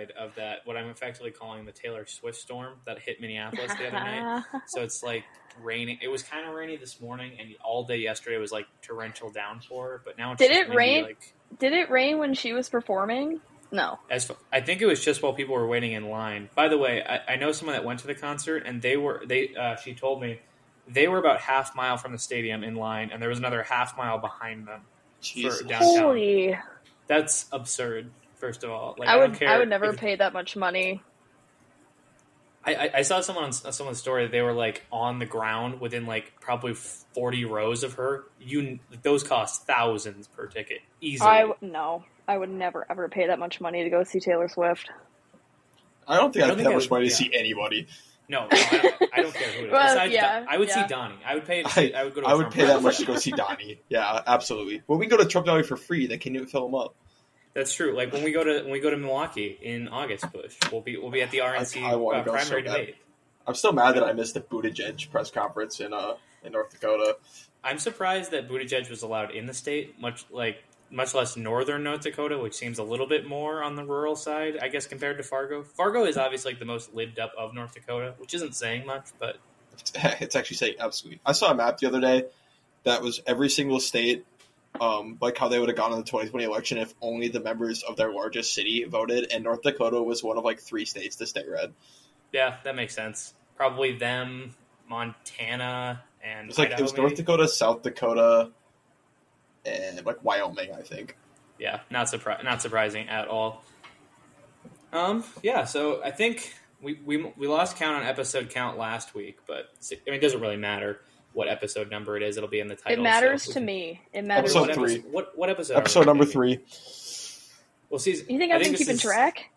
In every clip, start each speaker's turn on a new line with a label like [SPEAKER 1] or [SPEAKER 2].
[SPEAKER 1] side of that, what I'm effectively calling the Taylor Swift storm that hit Minneapolis the other night. So it's like raining. It was kind of rainy this morning, and all day yesterday was like torrential downpour. But now it's
[SPEAKER 2] Did it rain?
[SPEAKER 1] Like,
[SPEAKER 2] Did it rain when she was performing? No.
[SPEAKER 1] as I think it was just while people were waiting in line. By the way, I, I know someone that went to the concert, and they were they. Uh, she told me they were about half mile from the stadium in line, and there was another half mile behind them.
[SPEAKER 3] Jesus.
[SPEAKER 1] downtown.
[SPEAKER 2] Holy!
[SPEAKER 1] That's absurd. First of all, like
[SPEAKER 2] I
[SPEAKER 1] don't
[SPEAKER 2] would.
[SPEAKER 1] care
[SPEAKER 2] I would never
[SPEAKER 1] if-
[SPEAKER 2] pay that much money.
[SPEAKER 1] I, I, I saw someone on someone's story. They were like on the ground within like probably forty rows of her. You those cost thousands per ticket easily.
[SPEAKER 2] I w- no. I would never ever pay that much money to go see Taylor Swift.
[SPEAKER 3] I don't think
[SPEAKER 1] I
[SPEAKER 3] I
[SPEAKER 1] don't
[SPEAKER 3] would pay that much
[SPEAKER 1] would-
[SPEAKER 3] money to
[SPEAKER 1] yeah.
[SPEAKER 3] see anybody.
[SPEAKER 1] no, no I, don't, I don't care who it is.
[SPEAKER 2] Well,
[SPEAKER 1] Besides,
[SPEAKER 2] yeah,
[SPEAKER 1] I would
[SPEAKER 2] yeah.
[SPEAKER 1] see Donnie. I would pay. To
[SPEAKER 3] I-
[SPEAKER 1] see, I would go to. a
[SPEAKER 3] I would pay that much to go see Donnie. Yeah, absolutely. When we can go to Trump Rally for free, they can even fill them up.
[SPEAKER 1] That's true. Like when we go to when we go to Milwaukee in August, Bush, we'll be we'll be at the RNC
[SPEAKER 3] I wanna
[SPEAKER 1] uh,
[SPEAKER 3] go so
[SPEAKER 1] primary debate.
[SPEAKER 3] I'm still mad that I missed the Buttigieg press conference in uh in North Dakota.
[SPEAKER 1] I'm surprised that Buttigieg was allowed in the state, much like much less northern North Dakota, which seems a little bit more on the rural side, I guess, compared to Fargo. Fargo is obviously like the most lived up of North Dakota, which isn't saying much, but
[SPEAKER 3] It's, it's actually saying absolutely. I saw a map the other day that was every single state, um, like how they would have gone in the 2020 election if only the members of their largest city voted, and North Dakota was one of like three states to stay red.
[SPEAKER 1] yeah, that makes sense. Probably them, Montana, and
[SPEAKER 3] It was like it was
[SPEAKER 1] maybe?
[SPEAKER 3] North Dakota, South Dakota, and like Wyoming, I think.
[SPEAKER 1] Yeah, not surpri- not surprising at all. Um, yeah, so I think we, we we lost count on episode count last week, but I mean, it doesn't really matter what episode number it is. It'll be in the title.
[SPEAKER 2] It matters
[SPEAKER 1] so-
[SPEAKER 2] to me. It matters.
[SPEAKER 3] Episode
[SPEAKER 1] what
[SPEAKER 2] to
[SPEAKER 3] three.
[SPEAKER 2] me.
[SPEAKER 1] Episode, what what episode?
[SPEAKER 3] Episode number
[SPEAKER 1] doing?
[SPEAKER 3] three.
[SPEAKER 1] Well, see,
[SPEAKER 2] You think
[SPEAKER 1] I
[SPEAKER 2] I've been keeping
[SPEAKER 1] is-
[SPEAKER 2] track?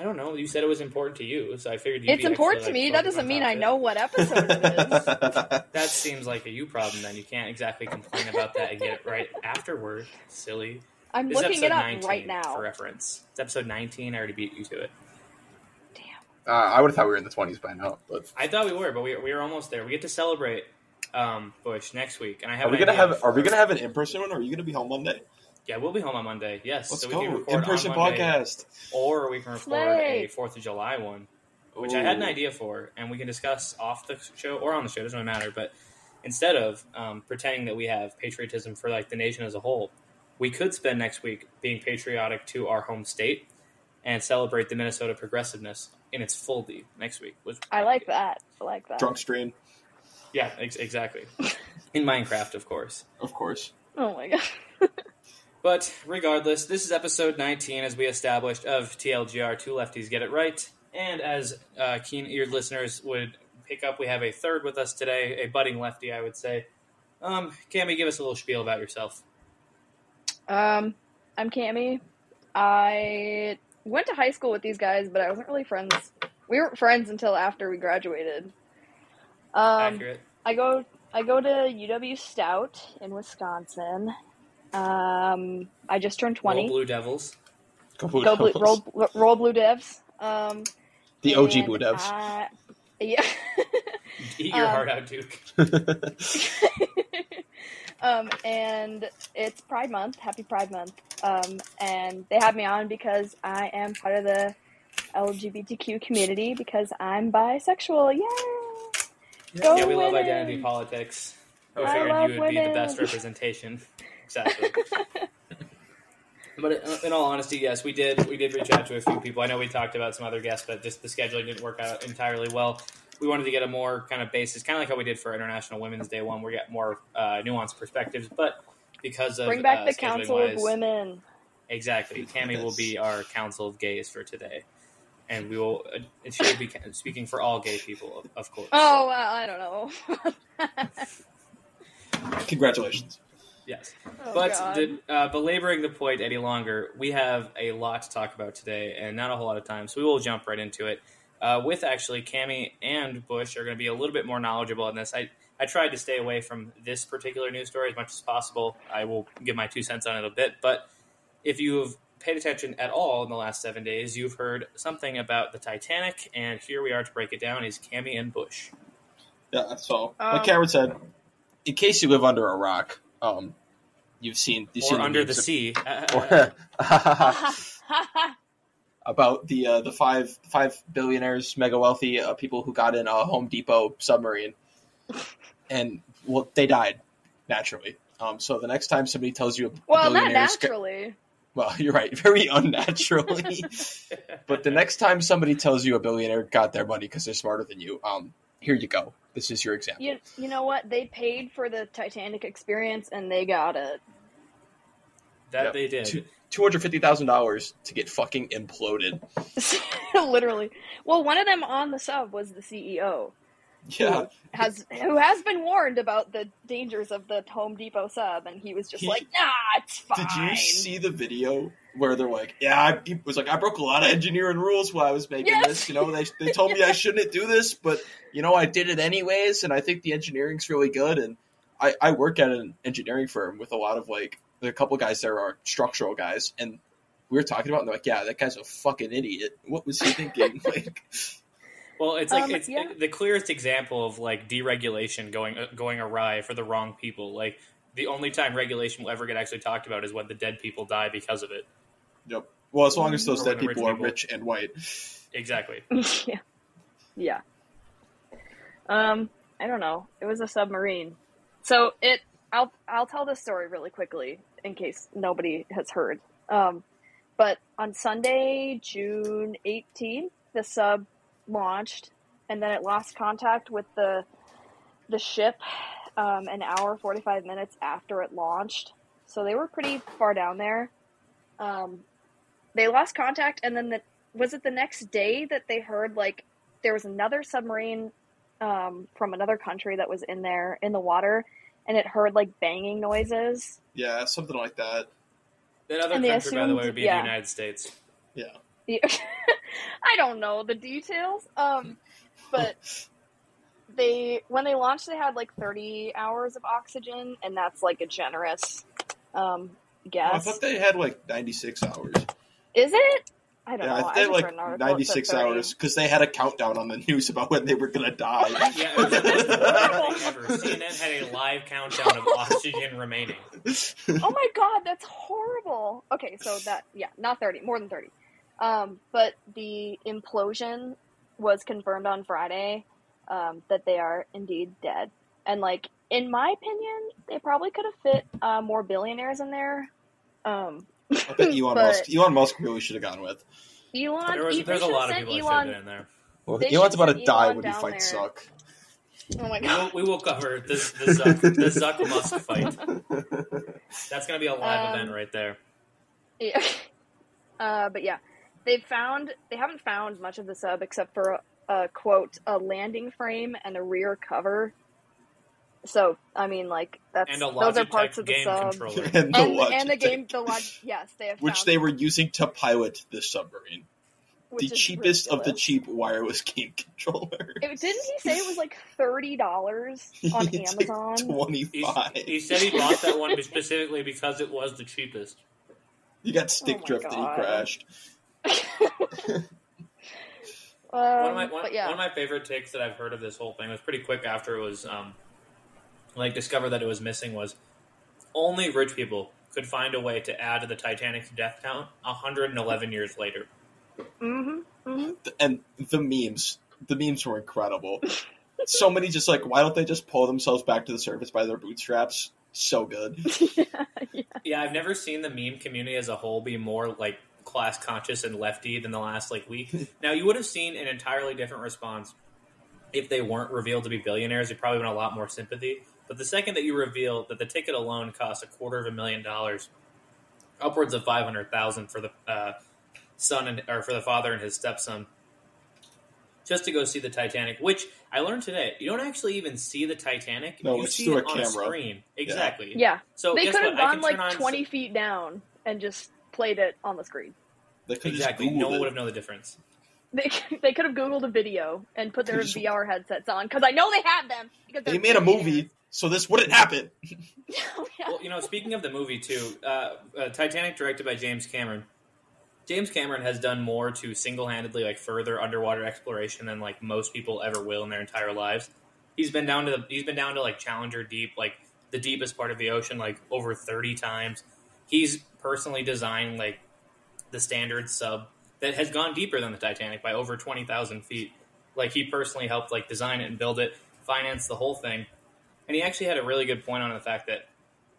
[SPEAKER 1] I don't know. You said it was important to you, so I figured you'd
[SPEAKER 2] It's
[SPEAKER 1] be
[SPEAKER 2] important
[SPEAKER 1] extra,
[SPEAKER 2] to me. That doesn't mean I know what episode it is.
[SPEAKER 1] That seems like a you problem. Then you can't exactly complain about that and get it right afterward. Silly.
[SPEAKER 2] I'm
[SPEAKER 1] This
[SPEAKER 2] looking
[SPEAKER 1] episode
[SPEAKER 2] it up
[SPEAKER 1] 19
[SPEAKER 2] right now for
[SPEAKER 1] reference. It's episode 19. I already beat you to it.
[SPEAKER 2] Damn.
[SPEAKER 3] Uh, I would have thought we were in the 20s by now, but
[SPEAKER 1] I thought we were, but we, we are almost there. We get to celebrate um, Bush next week, and I have.
[SPEAKER 3] are we
[SPEAKER 1] an
[SPEAKER 3] gonna
[SPEAKER 1] idea
[SPEAKER 3] have are we gonna have an in person one? or Are you gonna be home Monday?
[SPEAKER 1] Yeah, we'll be home on Monday. Yes,
[SPEAKER 3] Let's
[SPEAKER 1] so we
[SPEAKER 3] go
[SPEAKER 1] record
[SPEAKER 3] in person podcast.
[SPEAKER 1] or we can record
[SPEAKER 2] Slay.
[SPEAKER 1] a Fourth of July one, which I had an idea for, and we can discuss off the show or on the show. Doesn't really matter. But instead of um, pretending that we have patriotism for like the nation as a whole, we could spend next week being patriotic to our home state and celebrate the Minnesota progressiveness in its full deed next week. Which
[SPEAKER 2] I like that. I like that.
[SPEAKER 3] Drunk stream,
[SPEAKER 1] Yeah, ex- exactly. in Minecraft, of course.
[SPEAKER 3] of course.
[SPEAKER 2] Oh my god.
[SPEAKER 1] But regardless, this is episode 19, as we established, of TLGR Two Lefties Get It Right. And as uh, keen eared listeners would pick up, we have a third with us today, a budding lefty, I would say. Um, Cami, give us a little spiel about yourself.
[SPEAKER 2] Um, I'm Cami. I went to high school with these guys, but I wasn't really friends. We weren't friends until after we graduated. Um,
[SPEAKER 1] Accurate.
[SPEAKER 2] I go I go to UW Stout in Wisconsin. Um, I just turned
[SPEAKER 1] Roll
[SPEAKER 2] twenty.
[SPEAKER 1] Blue Devils.
[SPEAKER 3] Go Blue
[SPEAKER 2] Go blue,
[SPEAKER 3] Devils.
[SPEAKER 2] roll, roll blue devs. Um,
[SPEAKER 3] the OG
[SPEAKER 2] and
[SPEAKER 3] Blue Devs.
[SPEAKER 2] I- yeah.
[SPEAKER 1] Eat your
[SPEAKER 2] Um,
[SPEAKER 1] heart out, Duke.
[SPEAKER 2] um, and it's Pride Month. Happy Pride Month. Um, and they have me on because I am part of the LGBTQ community because I'm bisexual. Yay! Go
[SPEAKER 1] yeah, we love identity politics. I
[SPEAKER 2] I
[SPEAKER 1] figured you would be the best representation. Exactly. But in- in all honesty, yes, we did. We did reach out to a few people. I know we talked about some other guests, but just the scheduling didn't work out entirely well. We wanted to get a more kind of basis, kind of like how we did for International Women's Day one. We got more uh, nuanced perspectives, but because of
[SPEAKER 2] Bring back
[SPEAKER 1] uh,
[SPEAKER 2] the
[SPEAKER 1] scheduling
[SPEAKER 2] Council of Women.
[SPEAKER 1] exactly, Cami will be our Council of Gays for today, and we will. Uh, and she will be speaking for all gay people, of, of course.
[SPEAKER 2] Oh, well, I don't know.
[SPEAKER 3] Congratulations.
[SPEAKER 1] yes.
[SPEAKER 2] Oh,
[SPEAKER 1] But
[SPEAKER 2] God.
[SPEAKER 1] the, uh, belaboring the point any longer, we have a lot to talk about today, and not a whole lot of time, so we will jump right into it. Uh, with actually, Cami and Bush are going to be a little bit more knowledgeable on this. I, I tried to stay away from this particular news story as much as possible. I will give my two cents on it a bit, but if you have paid attention at all in the last seven days, you've heard something about the Titanic, and here we are to break it down is Cami and Bush.
[SPEAKER 3] Yeah, so
[SPEAKER 2] Um,
[SPEAKER 3] like Cameron said, in case you live under a rock, um, you've seen you've
[SPEAKER 1] Or
[SPEAKER 3] seen
[SPEAKER 1] under the
[SPEAKER 3] memes of-
[SPEAKER 1] sea.
[SPEAKER 3] Or- about the uh, the five five billionaires, mega wealthy uh, people who got in a Home Depot submarine, and well, they died naturally. Um, so the next time somebody tells you, a
[SPEAKER 2] Well, not
[SPEAKER 3] billionaire's go-
[SPEAKER 2] naturally.
[SPEAKER 3] Well, you're right, very unnaturally. but the next time somebody tells you a billionaire got their money because they're smarter than you, um, here you go. This is your example.
[SPEAKER 2] You, you know what? They paid for the Titanic experience and they got it.
[SPEAKER 1] that
[SPEAKER 3] Yep.
[SPEAKER 1] they did.
[SPEAKER 3] Two- Two hundred fifty thousand dollars to get fucking imploded.
[SPEAKER 2] Literally. Well, one of them on the sub was the CEO.
[SPEAKER 3] Yeah,
[SPEAKER 2] Has who has been warned about the dangers of the Home Depot sub, and he was just
[SPEAKER 3] He-
[SPEAKER 2] like, "Nah, it's fine."
[SPEAKER 3] Did you see the video where they're like, "Yeah, I, he was like, I broke a lot of engineering rules while I was making
[SPEAKER 2] Yes.
[SPEAKER 3] this. You know, they they told me I shouldn't do this, but you know, I did it anyways, and I think the engineering's really good. And I I work at an engineering firm with a lot of like a couple guys there are structural guys, and we were talking about, and they're like, yeah, that guy's a fucking idiot. What was he thinking? like,
[SPEAKER 1] Well, it's like
[SPEAKER 2] Um,
[SPEAKER 1] it's
[SPEAKER 2] yeah.
[SPEAKER 1] the clearest example of like deregulation going uh, going awry for the wrong people. Like the only time regulation will ever get actually talked about is when the dead people die because of it.
[SPEAKER 3] yep. Well, as long as those dead
[SPEAKER 1] when rich
[SPEAKER 3] people are
[SPEAKER 1] people-
[SPEAKER 3] rich and white.
[SPEAKER 1] Exactly.
[SPEAKER 2] yeah. Yeah. Um, I don't know. It was a submarine. So it I'll I'll tell this story really quickly in case nobody has heard. Um, but on Sunday, June 18th, the sub launched and then it lost contact with the the ship um, an hour 45 minutes after it launched. So they were pretty far down there. Um, they lost contact and then the was it the next day that they heard like there was another submarine um, from another country that was in there in the water and it heard like banging noises
[SPEAKER 3] Yeah, something like that.
[SPEAKER 1] That other
[SPEAKER 2] And they
[SPEAKER 1] country, by the way, would be
[SPEAKER 2] yeah.
[SPEAKER 1] the United States.
[SPEAKER 3] Yeah.
[SPEAKER 2] Yeah. i don't know the details um, but they when they launched they had like 30 hours of oxygen and that's like a generous um,
[SPEAKER 3] I thought they had like ninety six hours.
[SPEAKER 2] is it i don't
[SPEAKER 3] Yeah,
[SPEAKER 2] know
[SPEAKER 3] I think they like
[SPEAKER 2] read an article that
[SPEAKER 3] ninety
[SPEAKER 2] said
[SPEAKER 3] six
[SPEAKER 2] 30.
[SPEAKER 3] hours because they had a countdown on the news about when they were gonna die.
[SPEAKER 1] Yeah, it was the most ever. CNN had a live countdown of oxygen remaining.
[SPEAKER 2] oh my god, that's horrible. Okay, so that yeah, not thirty, more than thirty. Um, but the implosion was confirmed on Friday um, that they are indeed dead, and like in my opinion, they probably could have fit uh, more billionaires in there. Um,
[SPEAKER 3] I bet Elon
[SPEAKER 2] But-
[SPEAKER 3] Musk. Elon Musk really should have gone with.
[SPEAKER 2] Elon,
[SPEAKER 1] There was, there's a lot of people
[SPEAKER 2] Elon.
[SPEAKER 1] in there.
[SPEAKER 3] Well,
[SPEAKER 2] They
[SPEAKER 3] Elon's
[SPEAKER 2] should
[SPEAKER 3] about to die
[SPEAKER 2] Elon
[SPEAKER 3] when he
[SPEAKER 2] down
[SPEAKER 3] fights
[SPEAKER 2] there.
[SPEAKER 3] Zuck.
[SPEAKER 2] Oh my
[SPEAKER 1] We
[SPEAKER 2] god.
[SPEAKER 1] will, we will cover this the Zuck, the Zuck Musk fight. That's going to be a live
[SPEAKER 2] Um,
[SPEAKER 1] event right there.
[SPEAKER 2] Yeah. Uh, but yeah, they've found they haven't found much of the sub except for a, a quote a landing frame and a rear cover. So I mean, like that's
[SPEAKER 1] And a
[SPEAKER 2] those are parts of the
[SPEAKER 1] game
[SPEAKER 2] sub.
[SPEAKER 3] and the,
[SPEAKER 2] And, and the game, the log, yes, they have
[SPEAKER 3] which they were using to pilot the submarine,
[SPEAKER 2] which
[SPEAKER 3] the
[SPEAKER 2] is
[SPEAKER 3] cheapest of the cheap wireless game controllers.
[SPEAKER 2] It, didn't he say it was like thirty dollars on
[SPEAKER 3] It's
[SPEAKER 2] Amazon?
[SPEAKER 3] like Twenty
[SPEAKER 1] He, he said he bought that one specifically because it was the cheapest.
[SPEAKER 3] You got stick
[SPEAKER 2] Oh
[SPEAKER 3] drift that you
[SPEAKER 2] God.
[SPEAKER 3] crashed.
[SPEAKER 2] Um,
[SPEAKER 1] one of my one,
[SPEAKER 2] but yeah,
[SPEAKER 1] one of my favorite takes that I've heard of this whole thing was pretty quick after it was um, like discovered that it was missing was only rich people could find a way to add to the Titanic's death count 111 years later.
[SPEAKER 2] hmm hmm
[SPEAKER 3] And the memes, the memes were incredible. so many just like, why don't they just pull themselves back to the surface by their bootstraps? So good.
[SPEAKER 2] yeah, yeah.
[SPEAKER 1] Yeah, I've never seen the meme community as a whole be more like class conscious and lefty than the last like week. now you would have seen an entirely different response if they weren't revealed to be billionaires. It probably been a lot more sympathy. But the second that you reveal that the ticket alone costs a quarter of a million dollars, upwards of five hundred thousand for the uh, son and or for the father and his stepson, just to go see the Titanic, which I learned today, you don't actually even see the Titanic.
[SPEAKER 3] No,
[SPEAKER 1] you
[SPEAKER 3] it's
[SPEAKER 1] see
[SPEAKER 3] through
[SPEAKER 1] it
[SPEAKER 3] a
[SPEAKER 1] on
[SPEAKER 3] camera.
[SPEAKER 1] a screen. Exactly.
[SPEAKER 2] yeah.
[SPEAKER 1] So
[SPEAKER 2] they could have gone
[SPEAKER 1] can
[SPEAKER 2] like
[SPEAKER 1] turn on
[SPEAKER 2] 20 feet down and just played it on the screen.
[SPEAKER 3] They could
[SPEAKER 1] Exactly. No one would have known the difference.
[SPEAKER 2] They, they could have Googled a video and put their
[SPEAKER 3] just-
[SPEAKER 2] VR headsets on because I know they had them. Because
[SPEAKER 3] They made a movie,
[SPEAKER 2] billionaires.
[SPEAKER 3] so this wouldn't happen.
[SPEAKER 2] Yeah.
[SPEAKER 1] Well, you know, speaking of the movie too, uh, uh, Titanic, directed by James Cameron. James Cameron has done more to single-handedly like further underwater exploration than like most people ever will in their entire lives. He's been down to the, he's been down to like Challenger Deep, like the deepest part of the ocean, like over thirty times. He's personally designed like the standard sub that has gone deeper than the Titanic by over twenty thousand feet. Like he personally helped like design it and build it, finance the whole thing, and he actually had a really good point on the fact that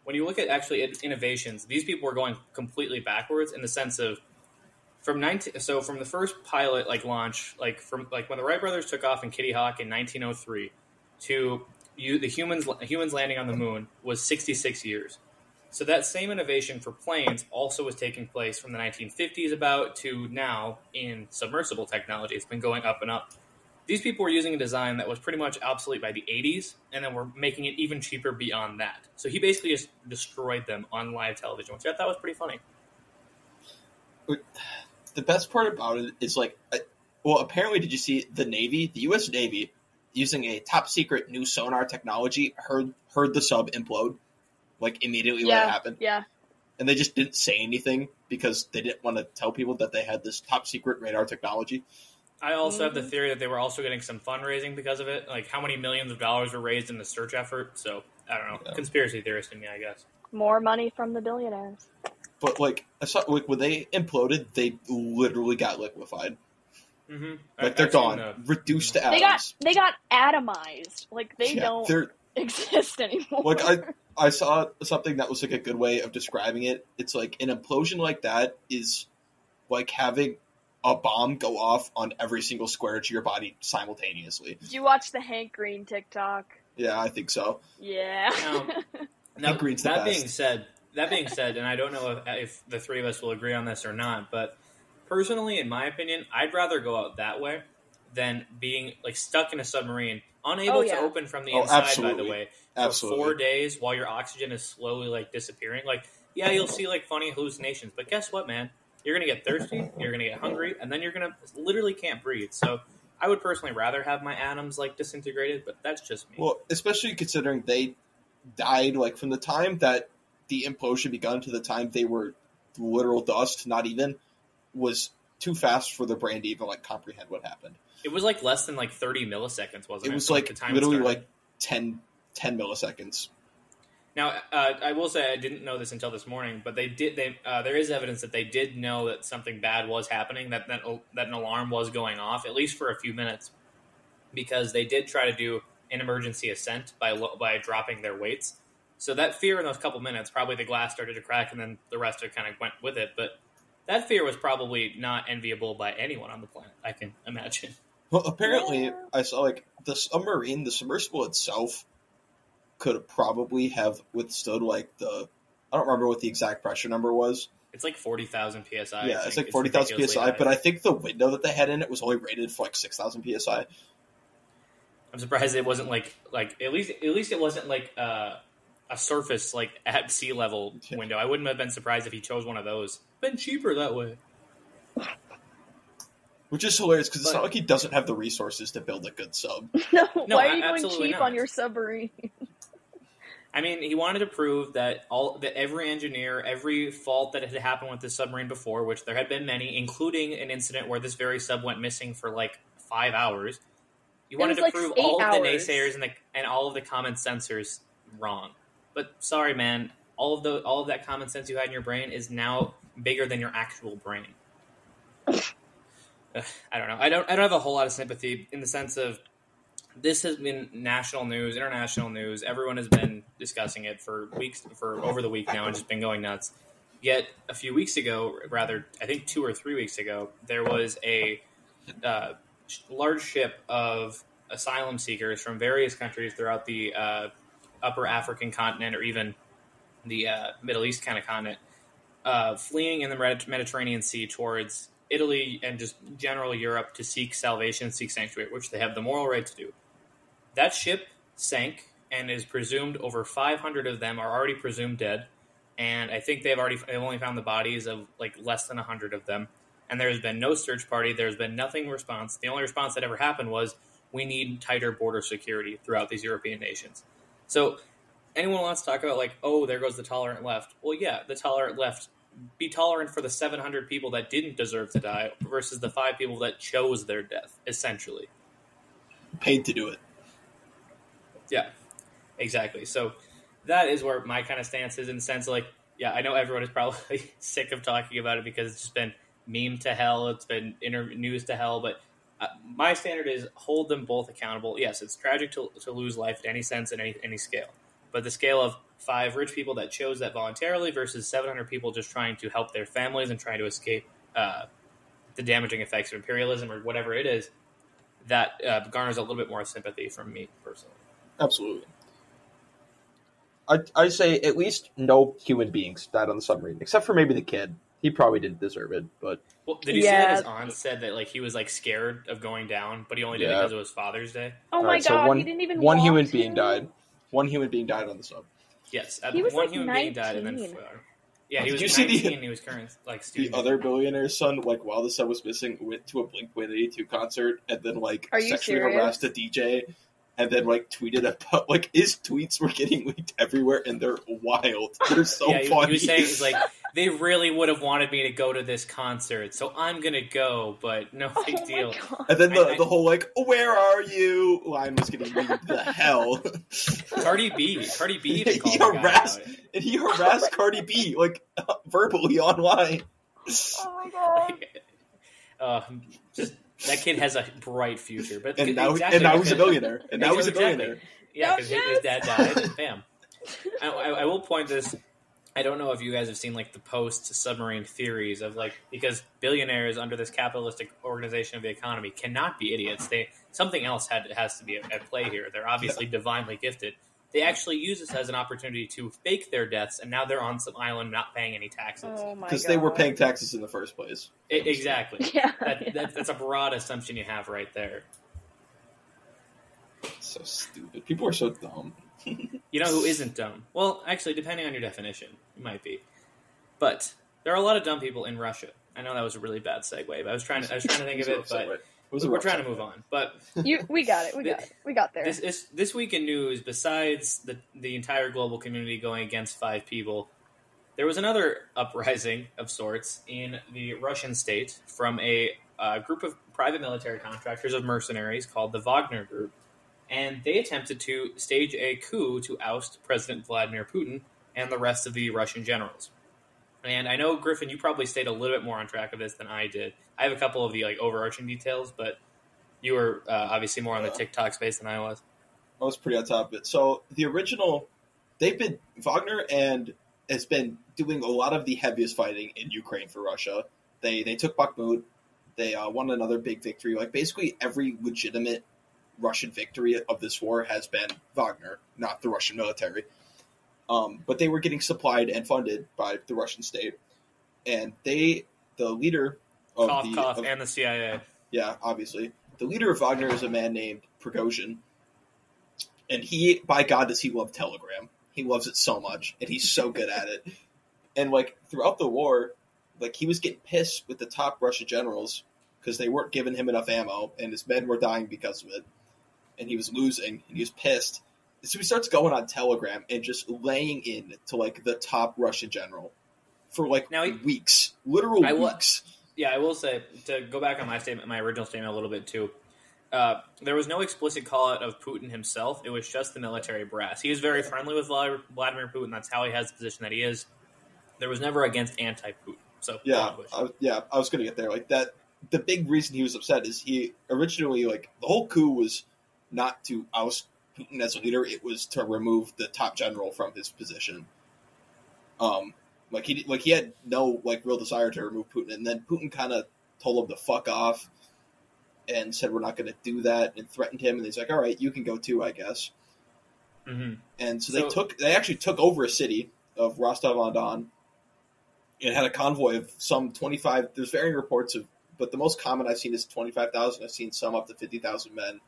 [SPEAKER 1] when you look at actually innovations, these people were going completely backwards in the sense of from 19 so from the first pilot like launch like from like when the Wright brothers took off in Kitty Hawk in 1903 to you the humans humans landing on the moon was 66 years. So that same innovation for planes also was taking place from the 1950s about to now in submersible technology. It's been going up and up. These people were using a design that was pretty much obsolete by the 80s, and then we're making it even cheaper beyond that. So he basically just destroyed them on live television, which I thought was pretty funny.
[SPEAKER 3] The best part about it is like, well, apparently, did you see the Navy, the U.S. Navy, using a top secret new sonar technology, heard heard the sub implode like immediately
[SPEAKER 2] yeah,
[SPEAKER 3] when it happened.
[SPEAKER 2] Yeah.
[SPEAKER 3] And they just didn't say anything because they didn't want to tell people that they had this top secret radar technology.
[SPEAKER 1] I also mm-hmm. have the theory that they were also getting some fundraising because of it. Like how many millions of dollars were raised in the search effort. So I don't know. Yeah. Conspiracy theorist in me, I guess.
[SPEAKER 2] More money from the billionaires.
[SPEAKER 3] But like I saw, like when they imploded, they literally got liquefied.
[SPEAKER 1] Mm-hmm.
[SPEAKER 3] Like I, they're I've gone, the, reduced to
[SPEAKER 2] atoms. They got they got atomized. Like they yeah, don't exist anymore.
[SPEAKER 3] Like I, I saw something that was like a good way of describing it. It's like an implosion like that is like having a bomb go off on every single square of your body simultaneously.
[SPEAKER 2] Did you watch the Hank Green TikTok?
[SPEAKER 3] Yeah, I think so.
[SPEAKER 2] Yeah.
[SPEAKER 1] now, now that best. being said, that being said, and I don't know if, if the three of us will agree on this or not, but personally, in my opinion, I'd rather go out that way than being like stuck in a submarine, unable oh, yeah. to open from the oh, inside. Absolutely. By the way,
[SPEAKER 3] Absolutely.
[SPEAKER 1] for four days while your oxygen is slowly like disappearing. Like, yeah, you'll see like funny hallucinations, but guess what, man? You're gonna get thirsty, you're gonna get hungry, and then you're gonna literally can't breathe. So, I would personally rather have my atoms like disintegrated, but that's just me.
[SPEAKER 3] Well, especially considering they died like from the time that the implosion begun to the time they were literal dust, not even was too fast for the brain to even like comprehend what happened.
[SPEAKER 1] It was like less than like 30 milliseconds, wasn't it?
[SPEAKER 3] It was like literally like 10, 10 milliseconds.
[SPEAKER 1] Now, uh, I will say I didn't know this until this morning, but they did. They uh, there is evidence that they did know that something bad was happening, that that that an alarm was going off at least for a few minutes, because they did try to do an emergency ascent by by dropping their weights. So that fear in those couple minutes, probably the glass started to crack, and then the rest of it kind of went with it. But that fear was probably not enviable by anyone on the planet. I can imagine.
[SPEAKER 3] Well, apparently, I saw like the submarine, the submersible itself, could probably have withstood like the. I don't remember what the exact pressure number was.
[SPEAKER 1] It's like forty thousand psi.
[SPEAKER 3] Yeah, it's like forty thousand psi. High. But I think the window that they had in it was only rated for like six thousand psi.
[SPEAKER 1] I'm surprised it wasn't like like at least at least it wasn't like uh, a surface like at sea level window. I wouldn't have been surprised if he chose one of those. Been cheaper that way.
[SPEAKER 3] Which is hilarious because it's not like he doesn't have the resources to build a good sub.
[SPEAKER 2] no, no why are you going cheap not. on your submarine?
[SPEAKER 1] I mean, he wanted to prove that all that every engineer, every fault that had happened with the submarine before, which there had been many, including an incident where this very sub went missing for like five hours. He wanted to
[SPEAKER 2] like
[SPEAKER 1] prove all
[SPEAKER 2] hours.
[SPEAKER 1] of the naysayers and the and all of the common sensors wrong. But sorry, man, all of the all of that common sense you had in your brain is now bigger than your actual brain. I don't know. I don't. I don't have a whole lot of sympathy in the sense of this has been national news, international news. Everyone has been discussing it for weeks, for over the week now, and just been going nuts. Yet a few weeks ago, rather, I think two or three weeks ago, there was a uh, large ship of asylum seekers from various countries throughout the uh, upper African continent, or even the uh, Middle East kind of continent, uh, fleeing in the Mediterranean Sea towards Italy and just general Europe to seek salvation, seek sanctuary, which they have the moral right to do. That ship sank and is presumed over 500 of them are already presumed dead. And I think they've already they've only found the bodies of like less than 100 of them. And there's been no search party. There's been nothing response. The only response that ever happened was we need tighter border security throughout these European nations. So anyone wants to talk about like, oh, there goes the tolerant left. Well, yeah, the tolerant left be tolerant for the 700 people that didn't deserve to die versus the five people that chose their death, essentially.
[SPEAKER 3] Paid to do it.
[SPEAKER 1] Yeah, exactly. So that is where my kind of stance is in the sense of like, yeah, I know everyone is probably sick of talking about it because it's just been meme to hell. It's been inter- news to hell. But uh, my standard is hold them both accountable. Yes, it's tragic to, to lose life in any sense in any, any scale. But the scale of five rich people that chose that voluntarily versus 700 people just trying to help their families and trying to escape uh, the damaging effects of imperialism or whatever it is, that uh, garners a little bit more sympathy from me personally.
[SPEAKER 3] Absolutely. I I say at least no human beings died on the submarine, except for maybe the kid. He probably didn't deserve it, but
[SPEAKER 1] Well, did you see that his aunt said that like he was like scared of going down, but he only did it because it was Father's Day?
[SPEAKER 2] Oh
[SPEAKER 3] All
[SPEAKER 2] my
[SPEAKER 3] right, so
[SPEAKER 2] god,
[SPEAKER 3] one-
[SPEAKER 2] he didn't even
[SPEAKER 3] one human
[SPEAKER 2] to.
[SPEAKER 3] being died. One human being died on the sub.
[SPEAKER 1] Yes,
[SPEAKER 2] He was,
[SPEAKER 1] one
[SPEAKER 2] like,
[SPEAKER 1] human being died, and then
[SPEAKER 2] 19.
[SPEAKER 1] uh, yeah, he
[SPEAKER 3] Did
[SPEAKER 1] was
[SPEAKER 3] you see the-
[SPEAKER 1] 19. he was current like
[SPEAKER 3] The other billionaire's son, like while the sub was missing, went to a Blink One Eighty Two concert and then like
[SPEAKER 2] Are you
[SPEAKER 3] sexually
[SPEAKER 2] serious?
[SPEAKER 3] harassed a DJ, and then like tweeted about like his tweets were getting leaked everywhere, and they're wild. They're so
[SPEAKER 1] yeah,
[SPEAKER 3] funny.
[SPEAKER 1] he was saying he's like they really would have wanted me to go to this concert, so I'm gonna go, but no
[SPEAKER 2] Oh
[SPEAKER 1] big
[SPEAKER 2] my
[SPEAKER 1] deal.
[SPEAKER 3] And then the,
[SPEAKER 1] I- I-
[SPEAKER 3] the whole like "Where are you?" line was getting leaked to hell,
[SPEAKER 1] Cardi B, Cardi B even
[SPEAKER 3] He
[SPEAKER 1] called the
[SPEAKER 3] harassed- and he harassed Cardi B like verbally online.
[SPEAKER 2] Oh my god.
[SPEAKER 1] Uh, just that kid has a bright future, but
[SPEAKER 3] And now,
[SPEAKER 1] exactly
[SPEAKER 3] and now he's a billionaire. And now he's a billionaire.
[SPEAKER 1] Yeah, because
[SPEAKER 2] Yes,
[SPEAKER 1] his dad died, and bam. I, I, I will point this. I don't know if you guys have seen like the post submarine theories of like because billionaires under this capitalistic organization of the economy cannot be idiots. They something else had has to be at, at play here. They're obviously divinely gifted. They actually use this as an opportunity to fake their deaths, and now they're on some island not paying any taxes.
[SPEAKER 2] Oh.
[SPEAKER 3] Because they were paying taxes in the first place.
[SPEAKER 1] I- exactly.
[SPEAKER 2] Yeah.
[SPEAKER 1] That,
[SPEAKER 2] yeah.
[SPEAKER 1] that, that's a broad assumption you have right there.
[SPEAKER 3] So stupid. People are so dumb.
[SPEAKER 1] You know who isn't dumb? Well, actually, depending on your definition, it might be. But there are a lot of dumb people in Russia. I know that was a really bad segue, but I was trying to I was trying to think of it, but
[SPEAKER 3] It was
[SPEAKER 1] we're
[SPEAKER 3] rough
[SPEAKER 1] trying to move on. But
[SPEAKER 2] You, we got it. We got it. We got there.
[SPEAKER 1] this this, this week in news, besides the the entire global community going against five people, there was another uprising of sorts in the Russian state from a uh, group of private military contractors of mercenaries called the Wagner Group, and they attempted to stage a coup to oust President Vladimir Putin and the rest of the Russian generals. And I know Griffin, you probably stayed a little bit more on track of this than I did. I have a couple of the like overarching details, but you were uh, obviously more on the TikTok space than I was.
[SPEAKER 3] I was pretty on top of it. So the original, they've been Wagner and has been doing a lot of the heaviest fighting in Ukraine for Russia. They they took Bakhmut. They uh, won another big victory. Like basically every legitimate Russian victory of this war has been Wagner, not the Russian military. Um, but they were getting supplied and funded by the Russian state, and they the leader of
[SPEAKER 1] cough,
[SPEAKER 3] the
[SPEAKER 1] cough,
[SPEAKER 3] of-
[SPEAKER 1] and the CIA.
[SPEAKER 3] yeah, obviously. The leader of Wagner is a man named Prigozhin. And he, by God, does he love Telegram. He loves it so much, and he's so good at it. And, like, throughout the war, like, he was getting pissed with the top Russian generals because they weren't giving him enough ammo, and his men were dying because of it. And he was losing, and he was pissed. So he starts going on Telegram and just laying in to, like, the top Russian general for, like,
[SPEAKER 1] Now he-
[SPEAKER 3] weeks. Literal
[SPEAKER 1] I
[SPEAKER 3] weeks.
[SPEAKER 1] Yeah, I will say to go back on my statement, my original statement a little bit too. Uh, there was no explicit call out of Putin himself. It was just the military brass. He is very friendly with Vladimir Putin. That's how he has the position that he is. There was never against anti-Putin. So
[SPEAKER 3] Yeah,
[SPEAKER 1] go on, Bush.
[SPEAKER 3] I, yeah, I was gonna get there. Like that, the big reason he was upset is he originally like the whole coup was not to oust Putin as a leader; it was to remove the top general from his position. Um, like he like he had no like real desire to remove Putin, and then Putin kind of told him to fuck off and said we're not going to do that, and threatened him, and he's like, all right, you can go too, I guess.
[SPEAKER 1] hmm
[SPEAKER 3] And so they
[SPEAKER 1] So-
[SPEAKER 3] took they actually took over a city of Rostov on Don. It had a convoy of some twenty five. There's varying reports of, but the most common I've seen is twenty five thousand. I've seen some up to fifty thousand men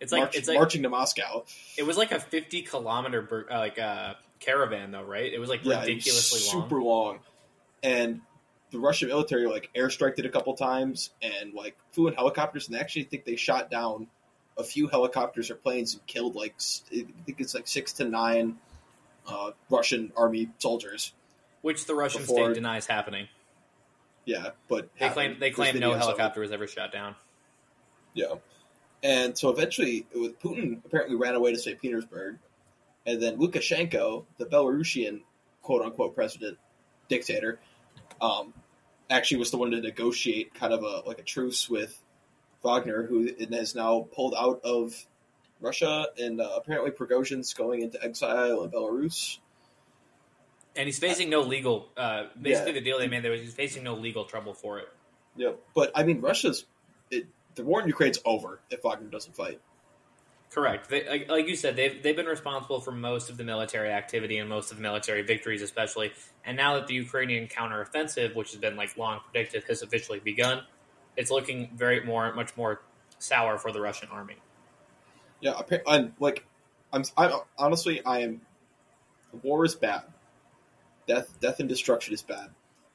[SPEAKER 1] It's like
[SPEAKER 3] march,
[SPEAKER 1] it's like
[SPEAKER 3] marching to Moscow.
[SPEAKER 1] it was like a fifty kilometer bur- uh, like uh, caravan though, right? It was like
[SPEAKER 3] Yeah, it was
[SPEAKER 1] ridiculously long.
[SPEAKER 3] super long. And the Russian military like airstriked it a couple times and like flew in helicopters, and they actually think they shot down a few helicopters or planes and killed like I think it's like six to nine uh, Russian army soldiers.
[SPEAKER 1] which the Russian
[SPEAKER 3] Before-
[SPEAKER 1] state denies happening.
[SPEAKER 3] Yeah, but
[SPEAKER 1] They
[SPEAKER 3] happened.
[SPEAKER 1] claim they claim no
[SPEAKER 3] videos of it.
[SPEAKER 1] helicopter was ever shot down.
[SPEAKER 3] Yeah. And so eventually, it was, Putin apparently ran away to St. Petersburg. And then Lukashenko, the Belarusian quote unquote president, dictator, um, actually was the one to negotiate kind of a like a truce with Wagner, who has now pulled out of Russia, and uh, apparently Prigozhin's going into exile in Belarus.
[SPEAKER 1] And he's facing no legal. Uh, basically,
[SPEAKER 3] Yeah.
[SPEAKER 1] the deal they made there was he's facing no legal trouble for it.
[SPEAKER 3] Yep. But I mean, Russia's it, the war in Ukraine's over if Wagner doesn't fight.
[SPEAKER 1] Correct. They, like, like you said, they've they've been responsible for most of the military activity and most of the military victories, especially. And now that the Ukrainian counteroffensive, which has been like long predicted, has officially begun, it's looking very more much more sour for the Russian army.
[SPEAKER 3] Yeah, appa- I'm like, I'm, I'm honestly, I am. War is bad. Death, death and destruction is bad.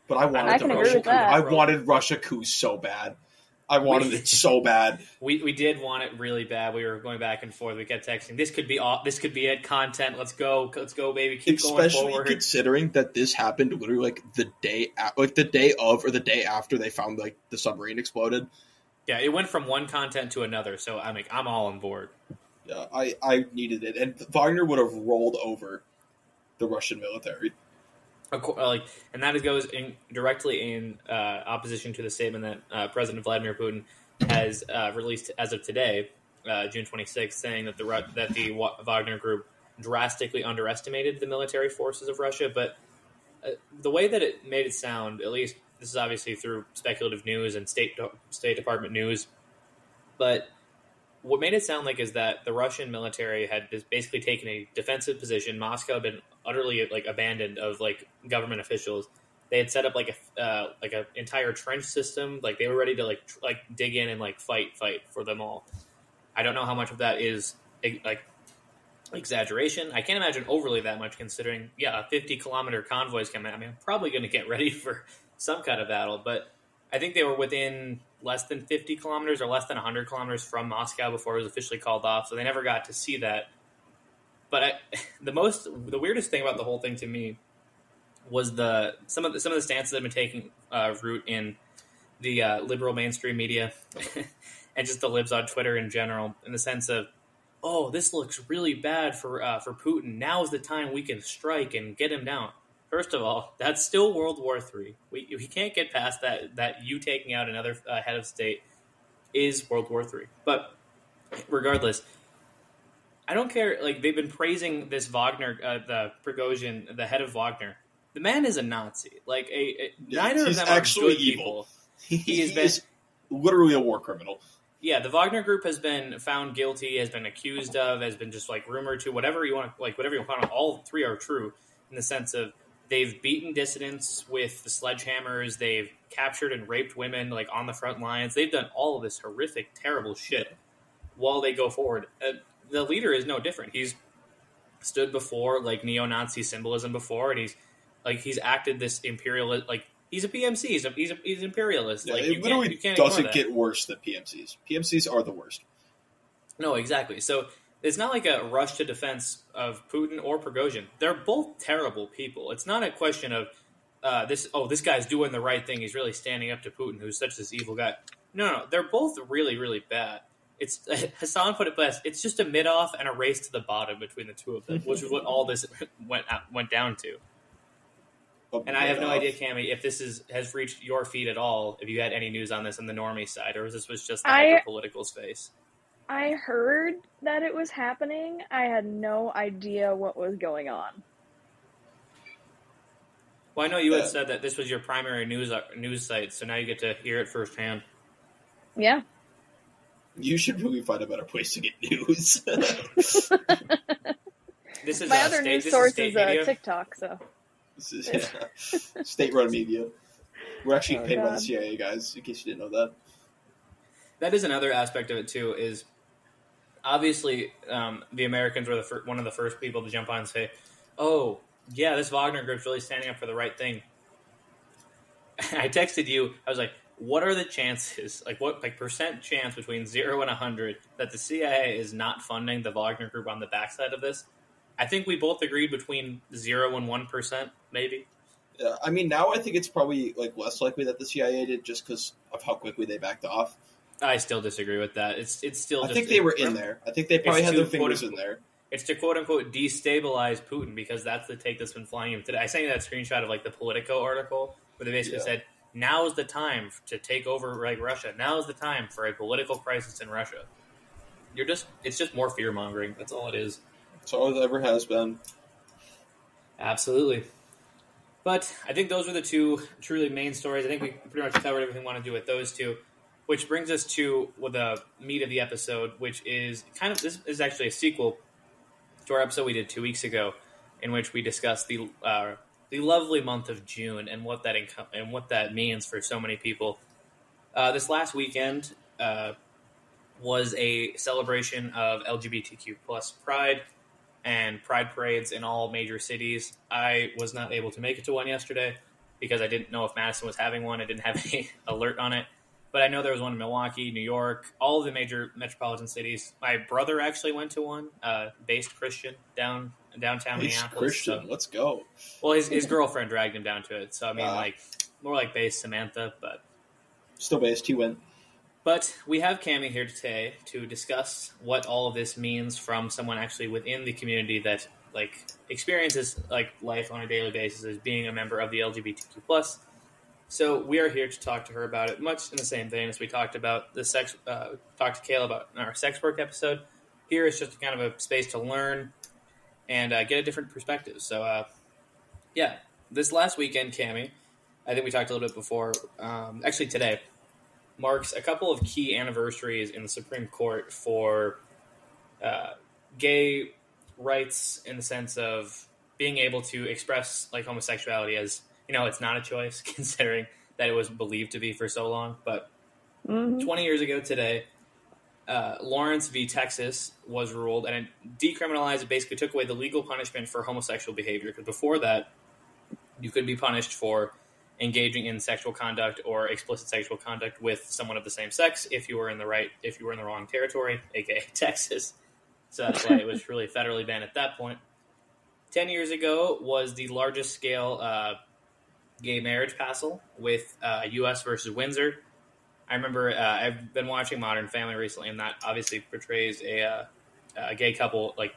[SPEAKER 3] But I wanted
[SPEAKER 2] I
[SPEAKER 3] the Russia
[SPEAKER 2] with
[SPEAKER 3] coup. I wanted Russia coup so bad. I wanted it so bad.
[SPEAKER 1] We, we did want it really bad. We were going back and forth. We kept texting. This could be all. This could be it. Content. Let's go. Let's go, baby. Keep going
[SPEAKER 3] Especially
[SPEAKER 1] forward.
[SPEAKER 3] considering that this happened literally like the day, like the day of or the day after they found like the submarine exploded.
[SPEAKER 1] Yeah, it went from one content to another. So I'm like, I'm all on board.
[SPEAKER 3] Yeah, I I needed it, and Wagner would have rolled over the Russian military.
[SPEAKER 1] Uh, like, and that goes in directly in uh, opposition to the statement that uh, President Vladimir Putin has uh, released as of today, uh, June 26th, saying that the that the Wagner Group drastically underestimated the military forces of Russia. But uh, the way that it made it sound, at least this is obviously through speculative news and state State Department news, but what made it sound like is that the Russian military had basically taken a defensive position. Moscow had been utterly like abandoned of like government officials. They had set up like a uh, like an entire trench system. Like they were ready to like tr- like dig in and like fight fight for them all. I don't know how much of that is like exaggeration. I can't imagine overly that much considering yeah, a 50 kilometer convoy is coming. I mean, I'm probably going to get ready for some kind of battle, but I think they were within less than 50 kilometers or less than 100 kilometers from Moscow before it was officially called off, so they never got to see that. But I, the most, the weirdest thing about the whole thing to me was the some of the, some of the stances that have been taking uh, root in the uh, liberal mainstream media and just the libs on Twitter in general, in the sense of, oh, this looks really bad for uh, for Putin. Now is the time we can strike and get him down. First of all, that's still World War Three. We, we can't get past that. That you taking out another uh, head of state is World War Three. But regardless, I don't care. Like they've been praising this Wagner, uh, the Prigozhin, the head of Wagner. The man is a Nazi. Like a, a
[SPEAKER 3] Yeah,
[SPEAKER 1] neither of them
[SPEAKER 3] actually
[SPEAKER 1] are good
[SPEAKER 3] evil.
[SPEAKER 1] people.
[SPEAKER 3] He,
[SPEAKER 1] has been-
[SPEAKER 3] is literally a war criminal.
[SPEAKER 1] Yeah, the Wagner Group has been found guilty, has been accused of, has been just like rumored to, whatever you want, like whatever you want. All three are true in the sense of they've beaten dissidents with the sledgehammers, they've captured and raped women like on the front lines, they've done all of this horrific, terrible shit while they go forward. Uh, the leader is no different. He's stood before like neo-Nazi symbolism before, and he's like he's acted this imperialist like. He's a PMC. He's a, he's, a, he's imperialist.
[SPEAKER 3] Yeah,
[SPEAKER 1] like
[SPEAKER 3] it
[SPEAKER 1] you can't, can't
[SPEAKER 3] doesn't get worse than PMCs. PMCs are the worst.
[SPEAKER 1] No, exactly. So it's not like a rush to defense of Putin or Prigozhin. They're both terrible people. It's not a question of uh, this. Oh, this guy's doing the right thing. He's really standing up to Putin, who's such this evil guy. No, no, they're both really, really bad. It's Hassan put it best. It's just a mid off and a race to the bottom between the two of them, which is what all this went out, went down to.
[SPEAKER 3] But
[SPEAKER 1] And I have no idea, Cami, if this is has reached your feed at all. If you had any news on this on the normie side, or if this was just the political space.
[SPEAKER 2] I heard that it was happening. I had no idea what was going on.
[SPEAKER 1] Well, I know you had said that this was your primary news uh, news site, so now you get to hear it firsthand.
[SPEAKER 2] Yeah.
[SPEAKER 3] You should really find a better place to get news.
[SPEAKER 1] This is
[SPEAKER 2] My
[SPEAKER 1] uh,
[SPEAKER 2] other
[SPEAKER 1] state,
[SPEAKER 2] news source
[SPEAKER 1] is,
[SPEAKER 2] is uh. TikTok, so
[SPEAKER 3] this is yeah. state-run media. We're actually
[SPEAKER 2] Oh,
[SPEAKER 3] paid by the CIA, guys. In case you didn't know that.
[SPEAKER 1] that is another aspect of it too. Is obviously um, the Americans were the fir- one of the first people to jump on and say, "Oh, yeah, this Wagner group's really standing up for the right thing." I texted you. I was like, "What are the chances? Like, what like percent chance between zero and hundred that the CIA is not funding the Wagner group on the backside of this?" I think we both agreed between zero and one percent, maybe.
[SPEAKER 3] Yeah, I mean, now I think it's probably like less likely that the CIA did just because of how quickly they backed off.
[SPEAKER 1] I still disagree with that. It's it's still.
[SPEAKER 3] I
[SPEAKER 1] just,
[SPEAKER 3] think they were in there. I think they probably had their fingers
[SPEAKER 1] quote-
[SPEAKER 3] in there.
[SPEAKER 1] It's to quote unquote destabilize Putin because that's the take that's been flying him today. I sent you that screenshot of like the Politico article where they basically
[SPEAKER 3] Yeah.
[SPEAKER 1] said now is the time to take over like Russia. Now is the time for a political crisis in Russia. You're just it's just more fear mongering. That's all it is.
[SPEAKER 3] That's all it ever has been.
[SPEAKER 1] Absolutely. But I think those are the two truly main stories. I think we pretty much covered everything we want to do with those two, which brings us to the meat of the episode, which is kind of this is actually a sequel to our episode we did two weeks ago, in which we discussed the uh, the lovely month of June and what that and what that means for so many people. Uh, this last weekend uh, was a celebration of LGBTQ plus Pride and Pride parades in all major cities. I was not able to make it to one yesterday because I didn't know if Madison was having one. I didn't have any alert on it. But I know there was one in Milwaukee, New York, all the major metropolitan cities. My brother actually went to one, uh, based Christian down downtown
[SPEAKER 3] He's
[SPEAKER 1] Minneapolis.
[SPEAKER 3] Christian.
[SPEAKER 1] So-
[SPEAKER 3] Let's go.
[SPEAKER 1] well, his, his girlfriend dragged him down to it. So I mean,
[SPEAKER 3] Ah.
[SPEAKER 1] like more like based Samantha, but
[SPEAKER 3] Still based. He win.
[SPEAKER 1] but we have Cami here today to discuss what all of this means from someone actually within the community that like experiences like life on a daily basis as being a member of the LGBTQ plus. So we are here to talk to her about it, much in the same vein as we talked about the sex. Uh, talked to Kayla about our sex work episode. Here is just kind of a space to learn and uh, get a different perspective. So uh, yeah, this last weekend, Cami, I think we talked a little bit before. Um, actually, today marks a couple of key anniversaries in the Supreme Court for uh, gay rights in the sense of being able to express like homosexuality as you know it's not a choice considering that it was believed to be for so long but
[SPEAKER 2] Mhm.
[SPEAKER 1] 20 years ago today uh, lawrence v texas was ruled and it decriminalized it basically took away the legal punishment for homosexual behavior because before that you could be punished for engaging in sexual conduct or explicit sexual conduct with someone of the same sex if you were in the right if you were in the wrong territory aka texas so that's why it was really federally banned at that point. 10 years ago was the largest scale uh, gay marriage passel with uh, us versus windsor i remember uh, i've been watching modern family recently and that obviously portrays a, uh, a gay couple like